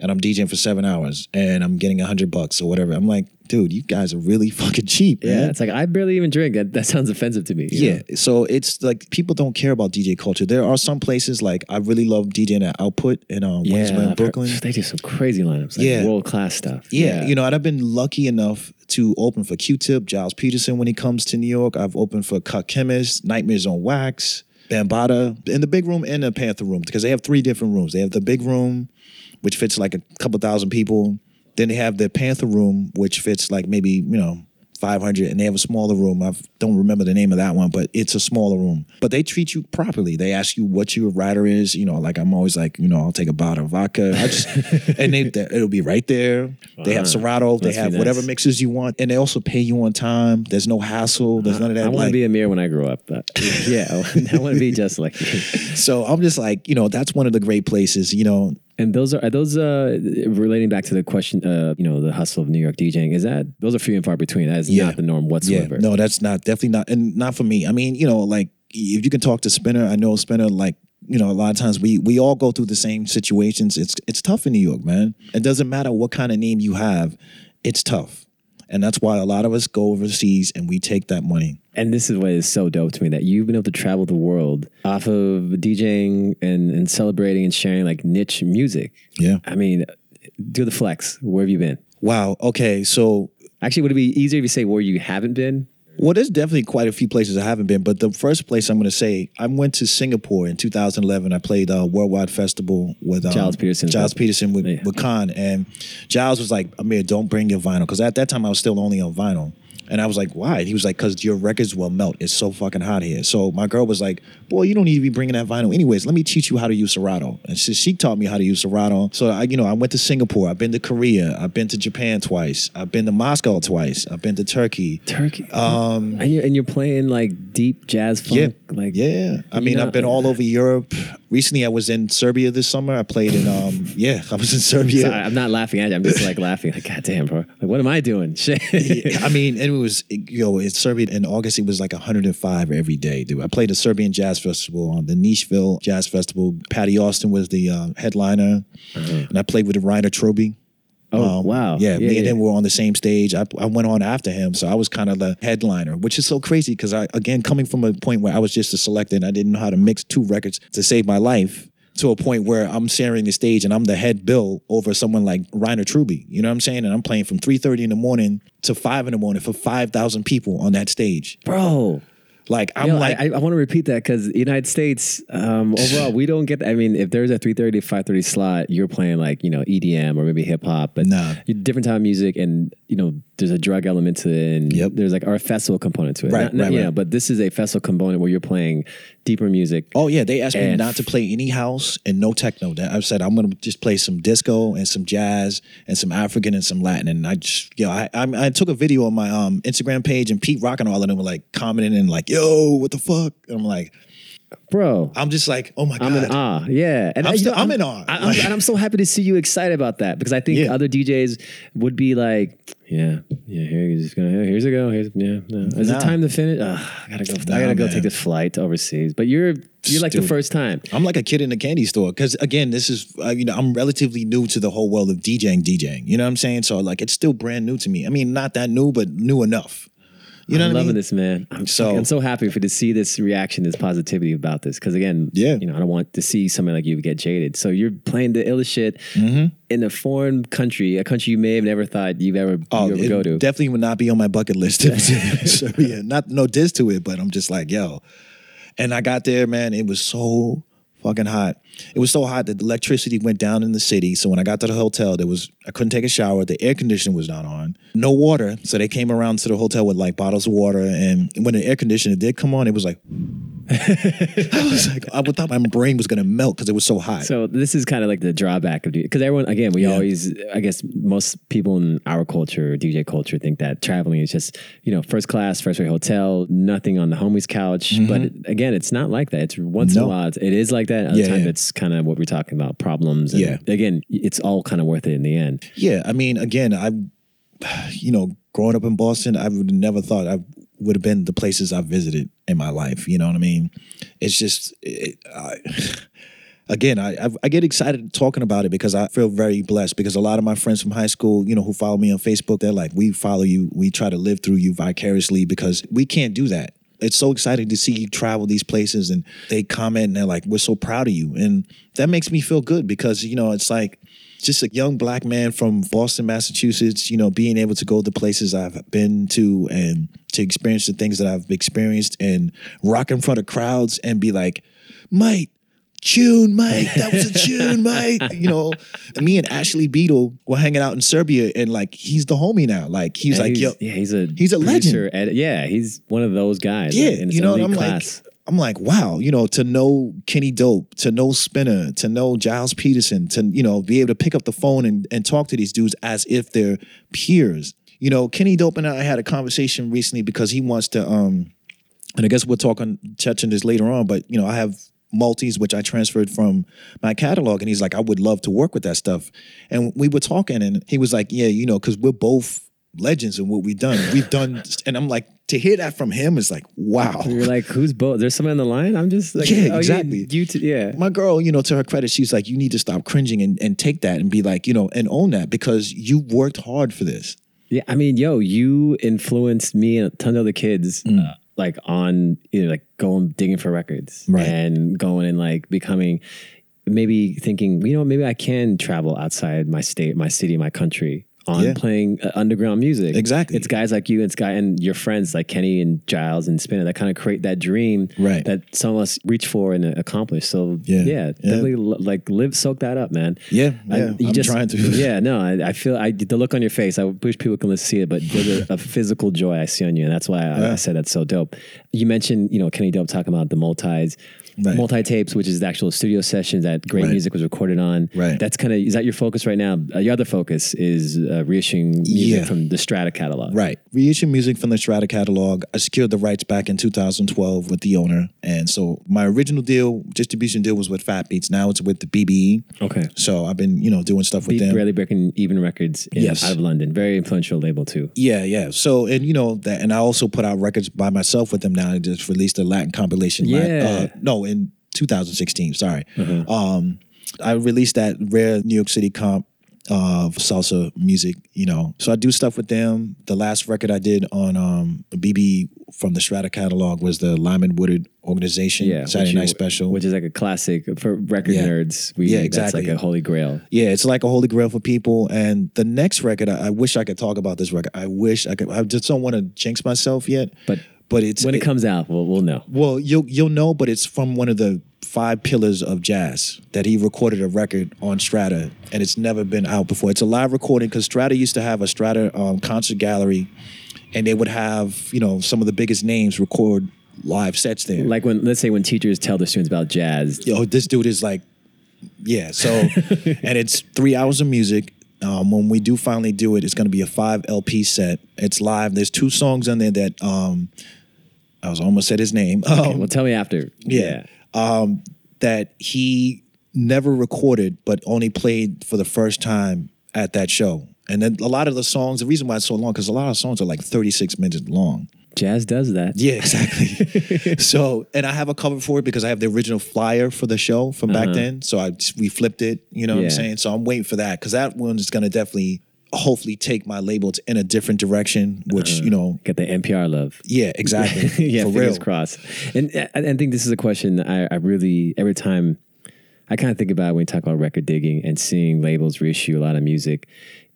B: and I'm DJing for seven hours, and I'm getting a hundred bucks or whatever. I'm like, dude, you guys are really fucking cheap,
A: yeah,
B: man.
A: it's like I barely even drink. That, that sounds offensive to me.
B: Yeah,
A: know?
B: so it's like people don't care about DJ culture. There are some places like I really love DJing at Output in um,
A: yeah.
B: Williamsburg,
A: I've heard-
B: Brooklyn.
A: they do some crazy lineups, like
B: Yeah.
A: world class stuff.
B: Yeah, you know, and I've been lucky enough to open for Q-Tip, Gilles Peterson when he comes to New York. I've opened for Cut Chemist, Nightmares on Wax, Bambaataa, in the big room and the Panther room because they have three different rooms. They have the big room, which fits like a couple thousand people. Then they have the Panther room, which fits like maybe you know. 500 and they have a smaller room. I don't remember the name of that one, but it's a smaller room. But they treat you properly. They ask you what your rider is. You know, like I'm always like, you know, I'll take a bottle of vodka. I just, and they, it'll be right there. They have uh-huh. Serato. They have
A: nice.
B: whatever mixes you want, and they also pay you on time. There's no hassle. There's uh-huh. none of that.
A: I want to
B: like-
A: be a mirror when I grow up. But yeah, I want to be just like you.
B: so I'm just like, you know, that's one of the great places. You know,
A: And those are, are those uh, relating back to the question, uh, you know, the hustle of New York DJing. Is that those are few and far between? That is
B: Yeah.
A: not the norm whatsoever.
B: Yeah, no, that's not definitely not, and not for me. I mean, you know, like if you can talk to Spinna, I know Spinna. Like, you know, a lot of times we we all go through the same situations. It's it's tough in New York, man. It doesn't matter what kind of name you have, it's tough, and that's why a lot of us go overseas and we take that money.
A: And this is what is so dope to me that you've been able to travel the world off of DJing and, and celebrating and sharing like niche music.
B: Yeah.
A: I mean, do the flex. Where have you been?
B: Wow. Okay. So
A: Actually, would it be easier if you say where you haven't been?
B: Well, there's definitely quite a few places I haven't been, but the first place I'm going to say, I went to Singapore in 2011. I played a Worldwide Festival with um,
A: Gilles Peterson.
B: Gilles Peterson with,
A: Yeah.
B: with Kon, and Gilles was like, "Amir, don't bring your vinyl," because at that time I was still only on vinyl. And I was like, why? He was like, because your records will melt. It's so fucking hot here. So my girl was like, boy, you don't need to be bringing that vinyl. Anyways, let me teach you how to use Serato. And so she taught me how to use Serato. So I, you know, I went to Singapore. I've been to Korea. I've been to Japan twice. I've been to Moscow twice. I've been to Turkey.
A: Turkey.
B: Um,
A: and you're and you're playing like deep jazz funk.
B: Yeah,
A: Like
B: yeah. I mean,
A: know-
B: I've been all over Europe. Recently I was in Serbia this summer. I played in um yeah, I was in Serbia.
A: Sorry, I'm not laughing at you. I'm just like laughing. Like, God damn, bro. Like, what am I doing? Shit.
B: Yeah, I mean, and it was you know, in Serbia in August it was like 105 every day, dude. I played a Serbian jazz festival on the Nishville Jazz Festival. Patti Austin was the uh, headliner, and I played with Rainer Trüby.
A: Oh, um, wow.
B: Yeah,
A: Yeah,
B: me and him were on the same stage. I, I went on after him, so I was kind of the headliner, which is so crazy because I, again, coming from a point where I was just a selector and I didn't know how to mix two records to save my life, to a point where I'm sharing the stage and I'm the head bill over someone like Rainer Trüby. You know what I'm saying? And I'm playing from 3:30 in the morning to five in the morning for five thousand people on that stage.
A: bro.
B: Like I'm
A: Yo,
B: like,
A: I, I want to repeat that because United States um, overall we don't get. I mean, if there's a three thirty to five thirty slot, you're playing like you know EDM or maybe hip hop, but you- different type of music, and you know there's a drug element to it, and
B: Yep.
A: there's like our festival component to it.
B: Right,
A: Not- not-
B: right,
A: you
B: right.
A: but this is a festival component where you're playing deeper music.
B: Oh yeah, they asked me not to play any house and no techno. That I've said I'm gonna just play some disco and some jazz and some African and some Latin. And I just, you know, I I, I took a video on my um Instagram page and Pete Rock and all of them were like commenting and like, "Yo, what the fuck?" And I'm like,
A: Bro,
B: I'm just like, "Oh my god."
A: I'm in awe. Yeah, and
B: I'm
A: I,
B: still,
A: know,
B: I'm, in awe.
A: I, I'm, and I'm so happy to see you excited about that because I think
B: Yeah.
A: other DJs would be like, yeah, yeah, here he's gonna, here's a go. Here's yeah, no. is
B: Nah.
A: it time to finish? Ugh, I gotta go. I gotta go
B: man.
A: take this flight overseas. But you're you're like the first time.
B: I'm like a kid in a candy store because again, this is uh, you know I'm relatively new to the whole world of DJing, DJing. You know what I'm saying? So like it's still brand new to me. I mean, not that new, but new enough. You know
A: I'm
B: what I
A: loving
B: mean?
A: this, man. I'm
B: So-
A: so I'm so happy for to see this reaction, this positivity about this. Because again,
B: Yeah.
A: you know, I don't want to see somebody like you get jaded. So you're playing the illest shit
B: Mm-hmm.
A: in a foreign country, a country you may have never thought you've ever
B: Oh,
A: you ever go to.
B: definitely would not be on my bucket list. so, yeah, not no diss to it, but I'm just like, yo. And I got there, man. It was so fucking hot. It was so hot that the electricity went down in the city. So when I got to the hotel, there was I couldn't take a shower. The air conditioner was not on. No water. So they came around to the hotel with like bottles of water. And when the air conditioner did come on, it was like I was like, I thought my brain was gonna melt because it was so hot.
A: So this is kind of like the drawback of because everyone again we
B: Yeah.
A: always I guess most people in our culture DJ culture think that traveling is just you know first class first rate hotel nothing on the homie's couch but again it's not like that it's once in
B: Mm-hmm.
A: A while it is like that other
B: Yeah,
A: time
B: yeah.
A: it's kind of what we're talking about problems and
B: Yeah.
A: again it's all kind of worth it in the end
B: Yeah, I mean, again, I, you know, growing up in Boston, I would never thought I would have been the places I've visited in my life. You know what I mean? It's just, it, I, again, I, I I get excited talking about it because I feel very blessed because a lot of my friends from high school, you know, who follow me on Facebook, they're like, we follow you, we try to live through you vicariously because we can't do that. It's so exciting to see you travel these places and they comment and they're like, we're so proud of you. And that makes me feel good because, you know, it's like, just a young black man from Boston, Massachusetts, you know, being able to go to places I've been to and to experience the things that I've experienced and rock in front of crowds and be like, Mike, tune, Mike, that was a tune, Mike. You know, me and Ashley Beedle were hanging out in Serbia and like he's the homie now. Like he's
A: And
B: like,
A: he's,
B: yo,
A: yeah he's a
B: he's a
A: producer, ed- yeah he's one of those guys
B: yeah,
A: in his
B: you know, and I'm
A: class.
B: like, I'm like, wow, you know, to know Kenny Dope, to know Spinna, to know Gilles Peterson, to you know, be able to pick up the phone and, and talk to these dudes as if they're peers. You know, Kenny Dope and I had a conversation recently because he wants to, um, and I guess we'll talk on touching this later on, but you know, I have multis which I transferred from my catalog, and he's like, I would love to work with that stuff. And we were talking, and he was like, Yeah, you know, because we're both legends in what we've done. We've done, and I'm like, to hear that from him is like, wow.
A: You're like, who's both? There's someone on the line. I'm just like,
B: Yeah,
A: oh,
B: exactly.
A: You, t- yeah.
B: my girl, you know, to her credit, she's like, you need to stop cringing and, and take that and be like, you know, and own that because you worked hard for this.
A: Yeah, I mean, yo, you influenced me and a ton of other kids,
B: Mm.
A: uh, like on you know, like going digging for records
B: Right.
A: and going and like becoming, maybe thinking, you know, maybe I can travel outside my state, my city, my country on
B: Yeah.
A: playing uh, underground music.
B: Exactly.
A: It's guys like you, it's guy and your friends like Kenny and Gilles and Spinna that kind of create that dream
B: Right.
A: that some of us reach for and uh, accomplish. So
B: Yeah.
A: yeah,
B: Yeah.
A: definitely l- like live, soak that up, man.
B: Yeah,
A: I-
B: yeah,
A: you
B: I'm
A: just,
B: trying to.
A: Yeah, no, I, I feel I the look on your face. I wish people can see it, but there's a, a physical joy I see on you, and that's why I, I said that's so dope. You mentioned, you know, Kenny Dope talking about the multis,
B: Right.
A: multi tapes, which is the actual studio session that great
B: Right.
A: music was recorded on.
B: Right.
A: That's kind of is that your focus right now? Uh, your other focus is uh, reissuing music
B: Yeah.
A: from the Strata catalog.
B: Right. Reissue music from the Strata catalog. I secured the rights back in 2012 with the owner. And so my original deal, distribution deal was with Fat Beats. Now it's with the BBE.
A: Okay.
B: So I've been, you know, doing stuff with
A: Beat
B: them.
A: Barely Breaking Even Records in,
B: Yes.
A: out of London. Very influential label too.
B: Yeah, yeah. So and you know that, and I also put out records by myself with them now. I just released a Latin compilation. Lat-
A: Yeah.
B: Uh, no, in 2016. Sorry. Um, I released that rare New York City comp of salsa music. You know, so I do stuff with them. The last record I did on um, BB from the Strata catalog was the Lyman Woodard organization.
A: Yeah.
B: Saturday Night
A: you-
B: Special.
A: Which is like a classic for record
B: Yeah.
A: nerds. We,
B: Yeah,
A: That's
B: exactly.
A: like a holy grail.
B: Yeah, it's like a holy grail for people. And the next record, I, I wish I could talk about this record. I wish I could. I just don't want to jinx myself yet.
A: But
B: but it's
A: when it, comes out, we'll, we'll know.
B: Well, you'll you'll know, but it's from one of the five pillars of jazz that he recorded a record on Strata, and it's never been out before. It's a live recording because Strata used to have a Strata um, concert gallery, and they would have you know some of the biggest names record live sets there.
A: Like when, let's say, when teachers tell their students about jazz,
B: yo, this dude is like, yeah. So, and it's three hours of music. Um, when we do finally do it, it's going to be a five LP set. It's live. There's two songs on there that um, I was almost said his name.
A: Okay,
B: Um,
A: well, tell me after.
B: yeah. Um, that he never recorded, but only played for the first time at that show. And then a lot of the songs, the reason why it's so long, because a lot of songs are like 36 minutes long.
A: Jazz does that.
B: Yeah, exactly. so, and I have a cover for it because I have the original flyer for the show from back then. So I we flipped it. You know what I'm saying? So I'm waiting for that because that one is going to definitely, hopefully, take my label to- in a different direction. Which you know,
A: Get the NPR love.
B: yeah, exactly.
A: yeah,
B: for
A: fingers
B: real.
A: crossed. And I, I think this is a question I, I really every time I kind of think about when we talk about record digging and seeing labels reissue a lot of music.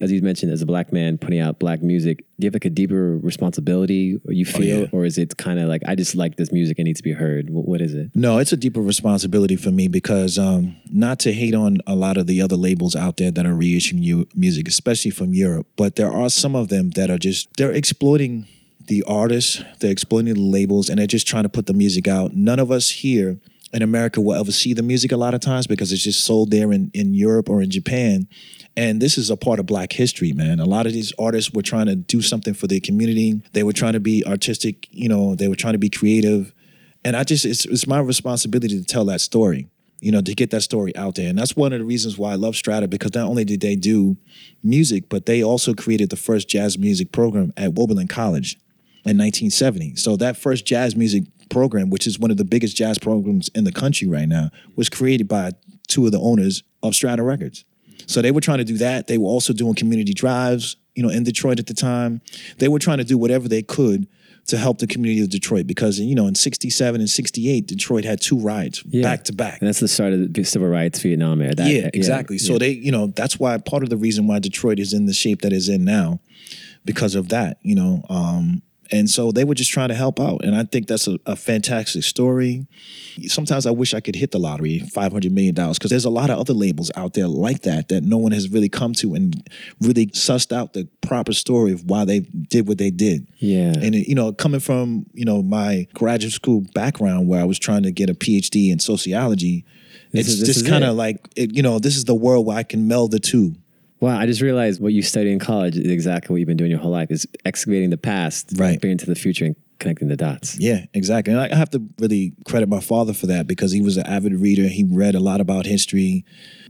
A: As you mentioned, as a black man putting out black music, do you have like a deeper responsibility or you feel,
B: Oh, yeah.
A: or is it kind of like I just like this music and needs to be heard? What, what is it?
B: No, it's a deeper responsibility for me because um, not to hate on a lot of the other labels out there that are reissuing you music, especially from Europe, but there are some of them that are just they're exploiting the artists, they're exploiting the labels, and they're just trying to put the music out. None of us here in America will ever see the music a lot of times because it's just sold there in, in Europe or in Japan. And this is a part of black history, man. A lot of these artists were trying to do something for their community. They were trying to be artistic, you know, they were trying to be creative. And I just, it's, it's my responsibility to tell that story, you know, to get that story out there. And that's one of the reasons why I love Strata because not only did they do music, but they also created the first jazz music program at Oberlin College in 1970. So that first jazz music program, which is one of the biggest jazz programs in the country right now, was created by two of the owners of Strata Records. So they were trying to do that. They were also doing community drives, you know, in Detroit at the time. They were trying to do whatever they could to help the community of Detroit because, you know, in 67 and 68, Detroit had two riots back to back.
A: And that's the start of the civil rights Vietnam era. That-
B: Yeah, exactly. So
A: yeah.
B: they, you know, that's why part of the reason why Detroit is in the shape that is in now, because of that, you know. Um, and so they were just trying to help out, and I think that's a, a fantastic story. Sometimes I wish I could hit the lottery, five hundred million dollars, because there's a lot of other labels out there like that that no one has really come to and really sussed out the proper story of why they did what they did.
A: Yeah.
B: And it, you know, coming from you know my graduate school background where I was trying to get a PhD in sociology,
A: This
B: it's
A: is-
B: just kind
A: it.
B: of like it, you know, this is the world where I can meld the two.
A: Wow, I just realized what you study in college is exactly what you've been doing your whole life is excavating the past,
B: Right.
A: bringing to the future and connecting the dots.
B: Yeah, exactly. And I have to really credit my father for that because he was an avid reader. He read a lot about history.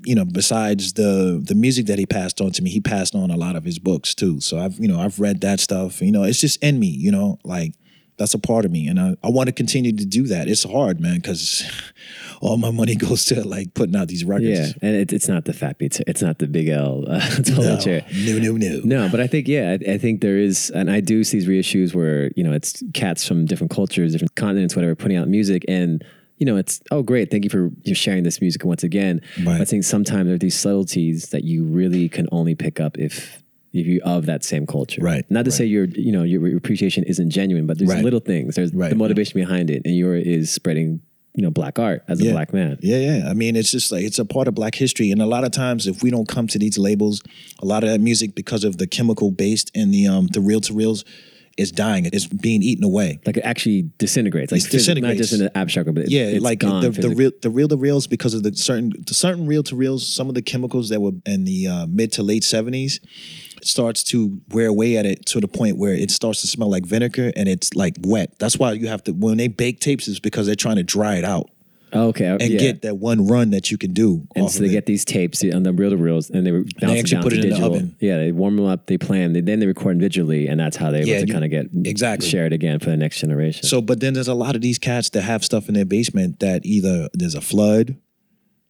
B: You know, besides the the music that he passed on to me, he passed on a lot of his books too. So I've you know I've read that stuff. You know, it's just in me. You know, like that's a part of me, and I, I want to continue to do that. It's hard, man, because all my money goes to like putting out these records.
A: Yeah, and it, it's not the Fat Beats. It's not the big L. Uh,
B: no,
A: chair.
B: no, no, no.
A: No, but I think yeah, I, I think there is, and I do see these reissues where you know it's cats from different cultures, different continents, whatever, putting out music, and you know it's oh great, thank you for you sharing this music once again.
B: Right.
A: I think sometimes there are these subtleties that you really can only pick up if if you of that same culture.
B: Right,
A: Not to
B: right.
A: say your you know your, your appreciation isn't genuine, but there's
B: Right.
A: little things. There's
B: Right,
A: the motivation behind it, and your is spreading you know black art as a black man.
B: Yeah, yeah. I mean, it's just like it's a part of Black history, and a lot of times, if we don't come to these labels, a lot of that music, because of the chemical based and the um the reel to reels, is dying. It's being eaten away.
A: Like it actually disintegrates. Like
B: It
A: phys- not just in an abstract, but it,
B: Yeah,
A: it's
B: like
A: gone
B: the the real the reel to reels because of the certain the certain reel to reels. Some of the chemicals that were in the uh, mid to late seventies starts to wear away at it to the point where it starts to smell like vinegar and it's like wet. That's why you have to when they bake tapes is because they're trying to dry it out
A: okay.
B: Uh, and
A: yeah.
B: get that one run that you can do.
A: And so they get these tapes on the reel to reels, and they
B: they actually put
A: to
B: it in the
A: digital.
B: oven.
A: Yeah, they warm them up, they play them, they, then they record individually, and that's how they're able
B: Yeah,
A: to kind of get
B: exactly.
A: shared again for the next generation.
B: So, but then there's a lot of these cats that have stuff in their basement that either there's a flood,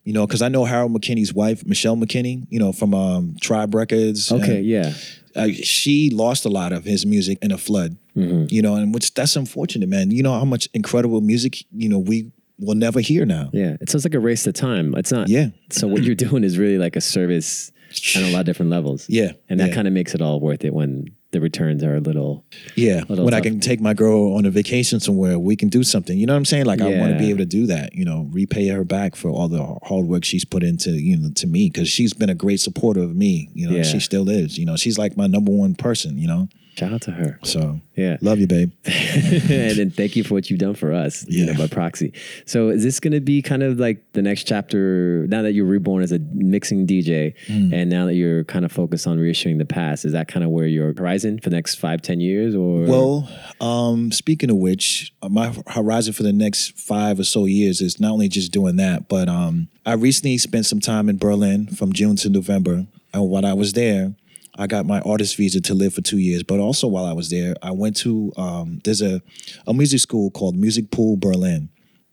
B: you know, because I know Harold McKinney's wife, Michelle McKinney, you know, from um, Tribe Records.
A: okay,
B: and,
A: yeah,
B: uh, she lost a lot of his music in a flood,
A: Mm-hmm.
B: you know, and which that's unfortunate, man. You know how much incredible music, you know, we will never hear now.
A: yeah. It sounds like a race to time. It's not.
B: Yeah.
A: So what you're doing is really like a service on a lot of different levels.
B: Yeah,
A: and that
B: yeah.
A: kind of makes it all worth it when the returns are a little.
B: Yeah,
A: Little
B: when I can take my girl on a vacation somewhere, we can do something. You know what I'm saying? Like I want to be able to do that. You know, repay her back for all the hard work she's put into you know to me because she's been a great supporter of me. You know,
A: Yeah.
B: she still is. You know, she's like my number one person. You know,
A: Shout out to her.
B: so
A: Yeah.
B: love you, babe.
A: and then thank you for what you've done for us, you know,
B: Yeah.
A: by proxy. So is this going to be kind of like the next chapter now that you're reborn as a mixing DJ
B: Mm.
A: and now that you're kind of focused on reissuing the past, is that kind of where your horizon for the next five, ten years or?
B: Well, um, speaking of which, uh, my horizon for the next five or so years is not only just doing that, but um, I recently spent some time in Berlin from June to November. And while I was there, I got my artist visa to live for two years. But also while I was there, I went to um, there's a a music school called Music Pool Berlin.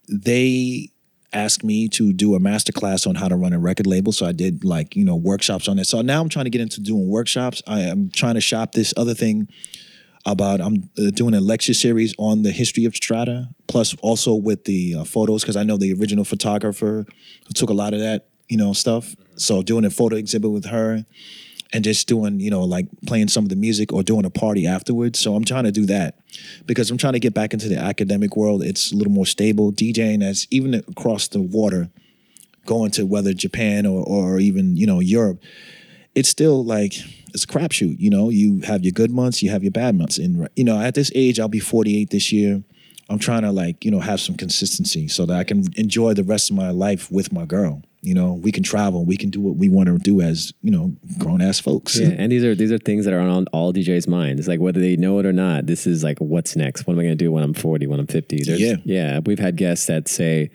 B: They asked me to do a master class on how to run a record label. So I did like, you know, workshops on it. So now I'm trying to get into doing workshops. I am trying to shop this other thing about I'm uh, doing a lecture series on the history of Strata, plus also with the uh, photos because I know the original photographer who took a lot of that, you know, stuff. So doing a photo exhibit with her, and just doing, you know, like playing some of the music or doing a party afterwards. So I'm trying to do that because I'm trying to get back into the academic world. It's a little more stable. DJing as even across the water, going to whether Japan or or even you know Europe, it's still like it's a crapshoot. You know, you have your good months, you have your bad months, and you know, at this age, I'll be 48 this year. I'm trying to like you know have some consistency so that I can enjoy the rest of my life with my girl. You know, we can travel, we can do what we want to do as you know grown ass folks.
A: Yeah, and these are these are things that are on all DJs' minds. It's like whether they know it or not. This is like what's next. What am I going to do when I'm 40? When I'm 50? There's-
B: Yeah.
A: yeah. We've had guests that say,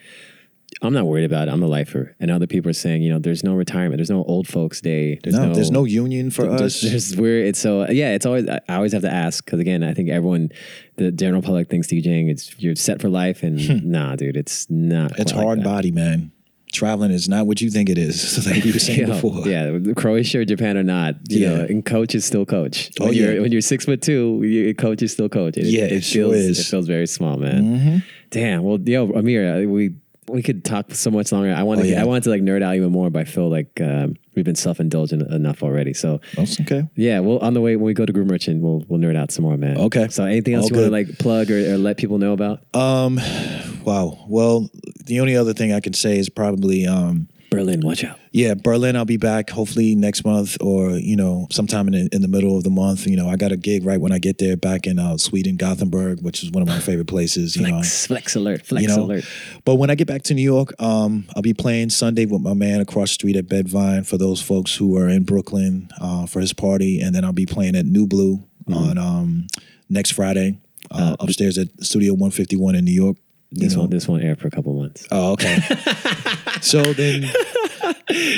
A: "I'm not worried about it. I'm a lifer," and other people are saying, "You know, there's no retirement. There's no old folks' day. There's
B: No, there's no union for us.
A: there's, there's we're it's so yeah. It's always I always have to ask because again, I think everyone, the general public thinks DJing it's you're set for life, and nah, dude, it's not.
B: Hmm. It's
A: quite like
B: hard body, man. Traveling is not what you think it is, like you were saying
A: Yeah,
B: before.
A: yeah, Croatia or Japan or not, you
B: Yeah.
A: know, and coach is still coach.
B: Oh,
A: when you're
B: yeah.
A: when you're six foot two, you, coach is still coach. It,
B: Yeah,
A: it,
B: it sure
A: feels
B: is.
A: it feels very small, man. Mm-hmm. Damn. Well, yo, Amir, uh, we we could talk so much longer. I want to
B: Oh, yeah.
A: I wanted to like nerd out even more, but I feel like um, we've been self indulgent enough already. So
B: That's okay.
A: yeah, well, on the way when we go to Groove Merchant, we'll we'll nerd out some more, man.
B: Okay.
A: So anything else
B: All
A: you want to like plug or, or let people know about?
B: Um, wow. Well, the only other thing I can say is probably um,
A: Berlin, watch out.
B: yeah, Berlin. I'll be back hopefully next month or you know sometime in the, in the middle of the month. You know, I got a gig right when I get there back in uh, Sweden, Gothenburg, which is one of my favorite places. You know,
A: Flex, flex alert, flex
B: you know.
A: alert.
B: But when I get back to New York, um, I'll be playing Sunday with my man across the street at Bed-Vyne for those folks who are in Brooklyn uh, for his party, and then I'll be playing at New Blue
A: Mm-hmm.
B: on um, next Friday uh, upstairs at Studio 151 in New York.
A: This
B: know.
A: one, this one air for a couple months.
B: Oh, okay. so then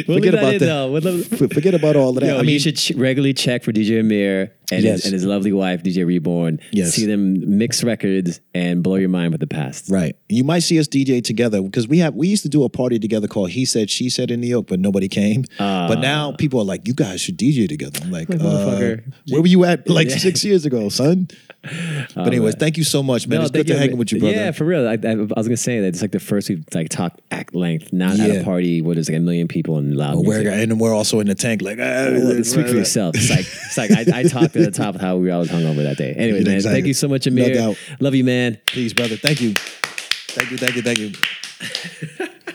A: We'll
B: forget about that.
A: though. We'll
B: forget about all of that.
A: Yo,
B: I mean,
A: you should ch- regularly check for DJ Amir and,
B: Yes.
A: his, and his lovely wife, DJ Reborn.
B: Yes.
A: See them mix records and blow your mind with the past.
B: Right. You might see us DJ together because we have we used to do a party together called He Said She Said in New York, but nobody came. but now people are like, you guys should DJ together. I'm like,
A: Like,
B: uh,
A: motherfucker.
B: where were you at like
A: Yeah.
B: six years ago, son? But anyways, thank you so much, man.
A: No,
B: it's good to hang with you, brother.
A: Yeah, for real. I, I, I was gonna say that it's like the first we've like talked at length, not at a party where there's like a million people and loud music.
B: we're, and we're also in the tank, like, ah,
A: Well, Speak for yourself. It's like it's like I, I talked at the top of how we all hung over that day. Anyway, man,
B: Exactly.
A: thank you so much,
B: No
A: Amir.
B: doubt.
A: Love you, man.
B: Peace, brother. Thank you. Thank you, thank you, thank you.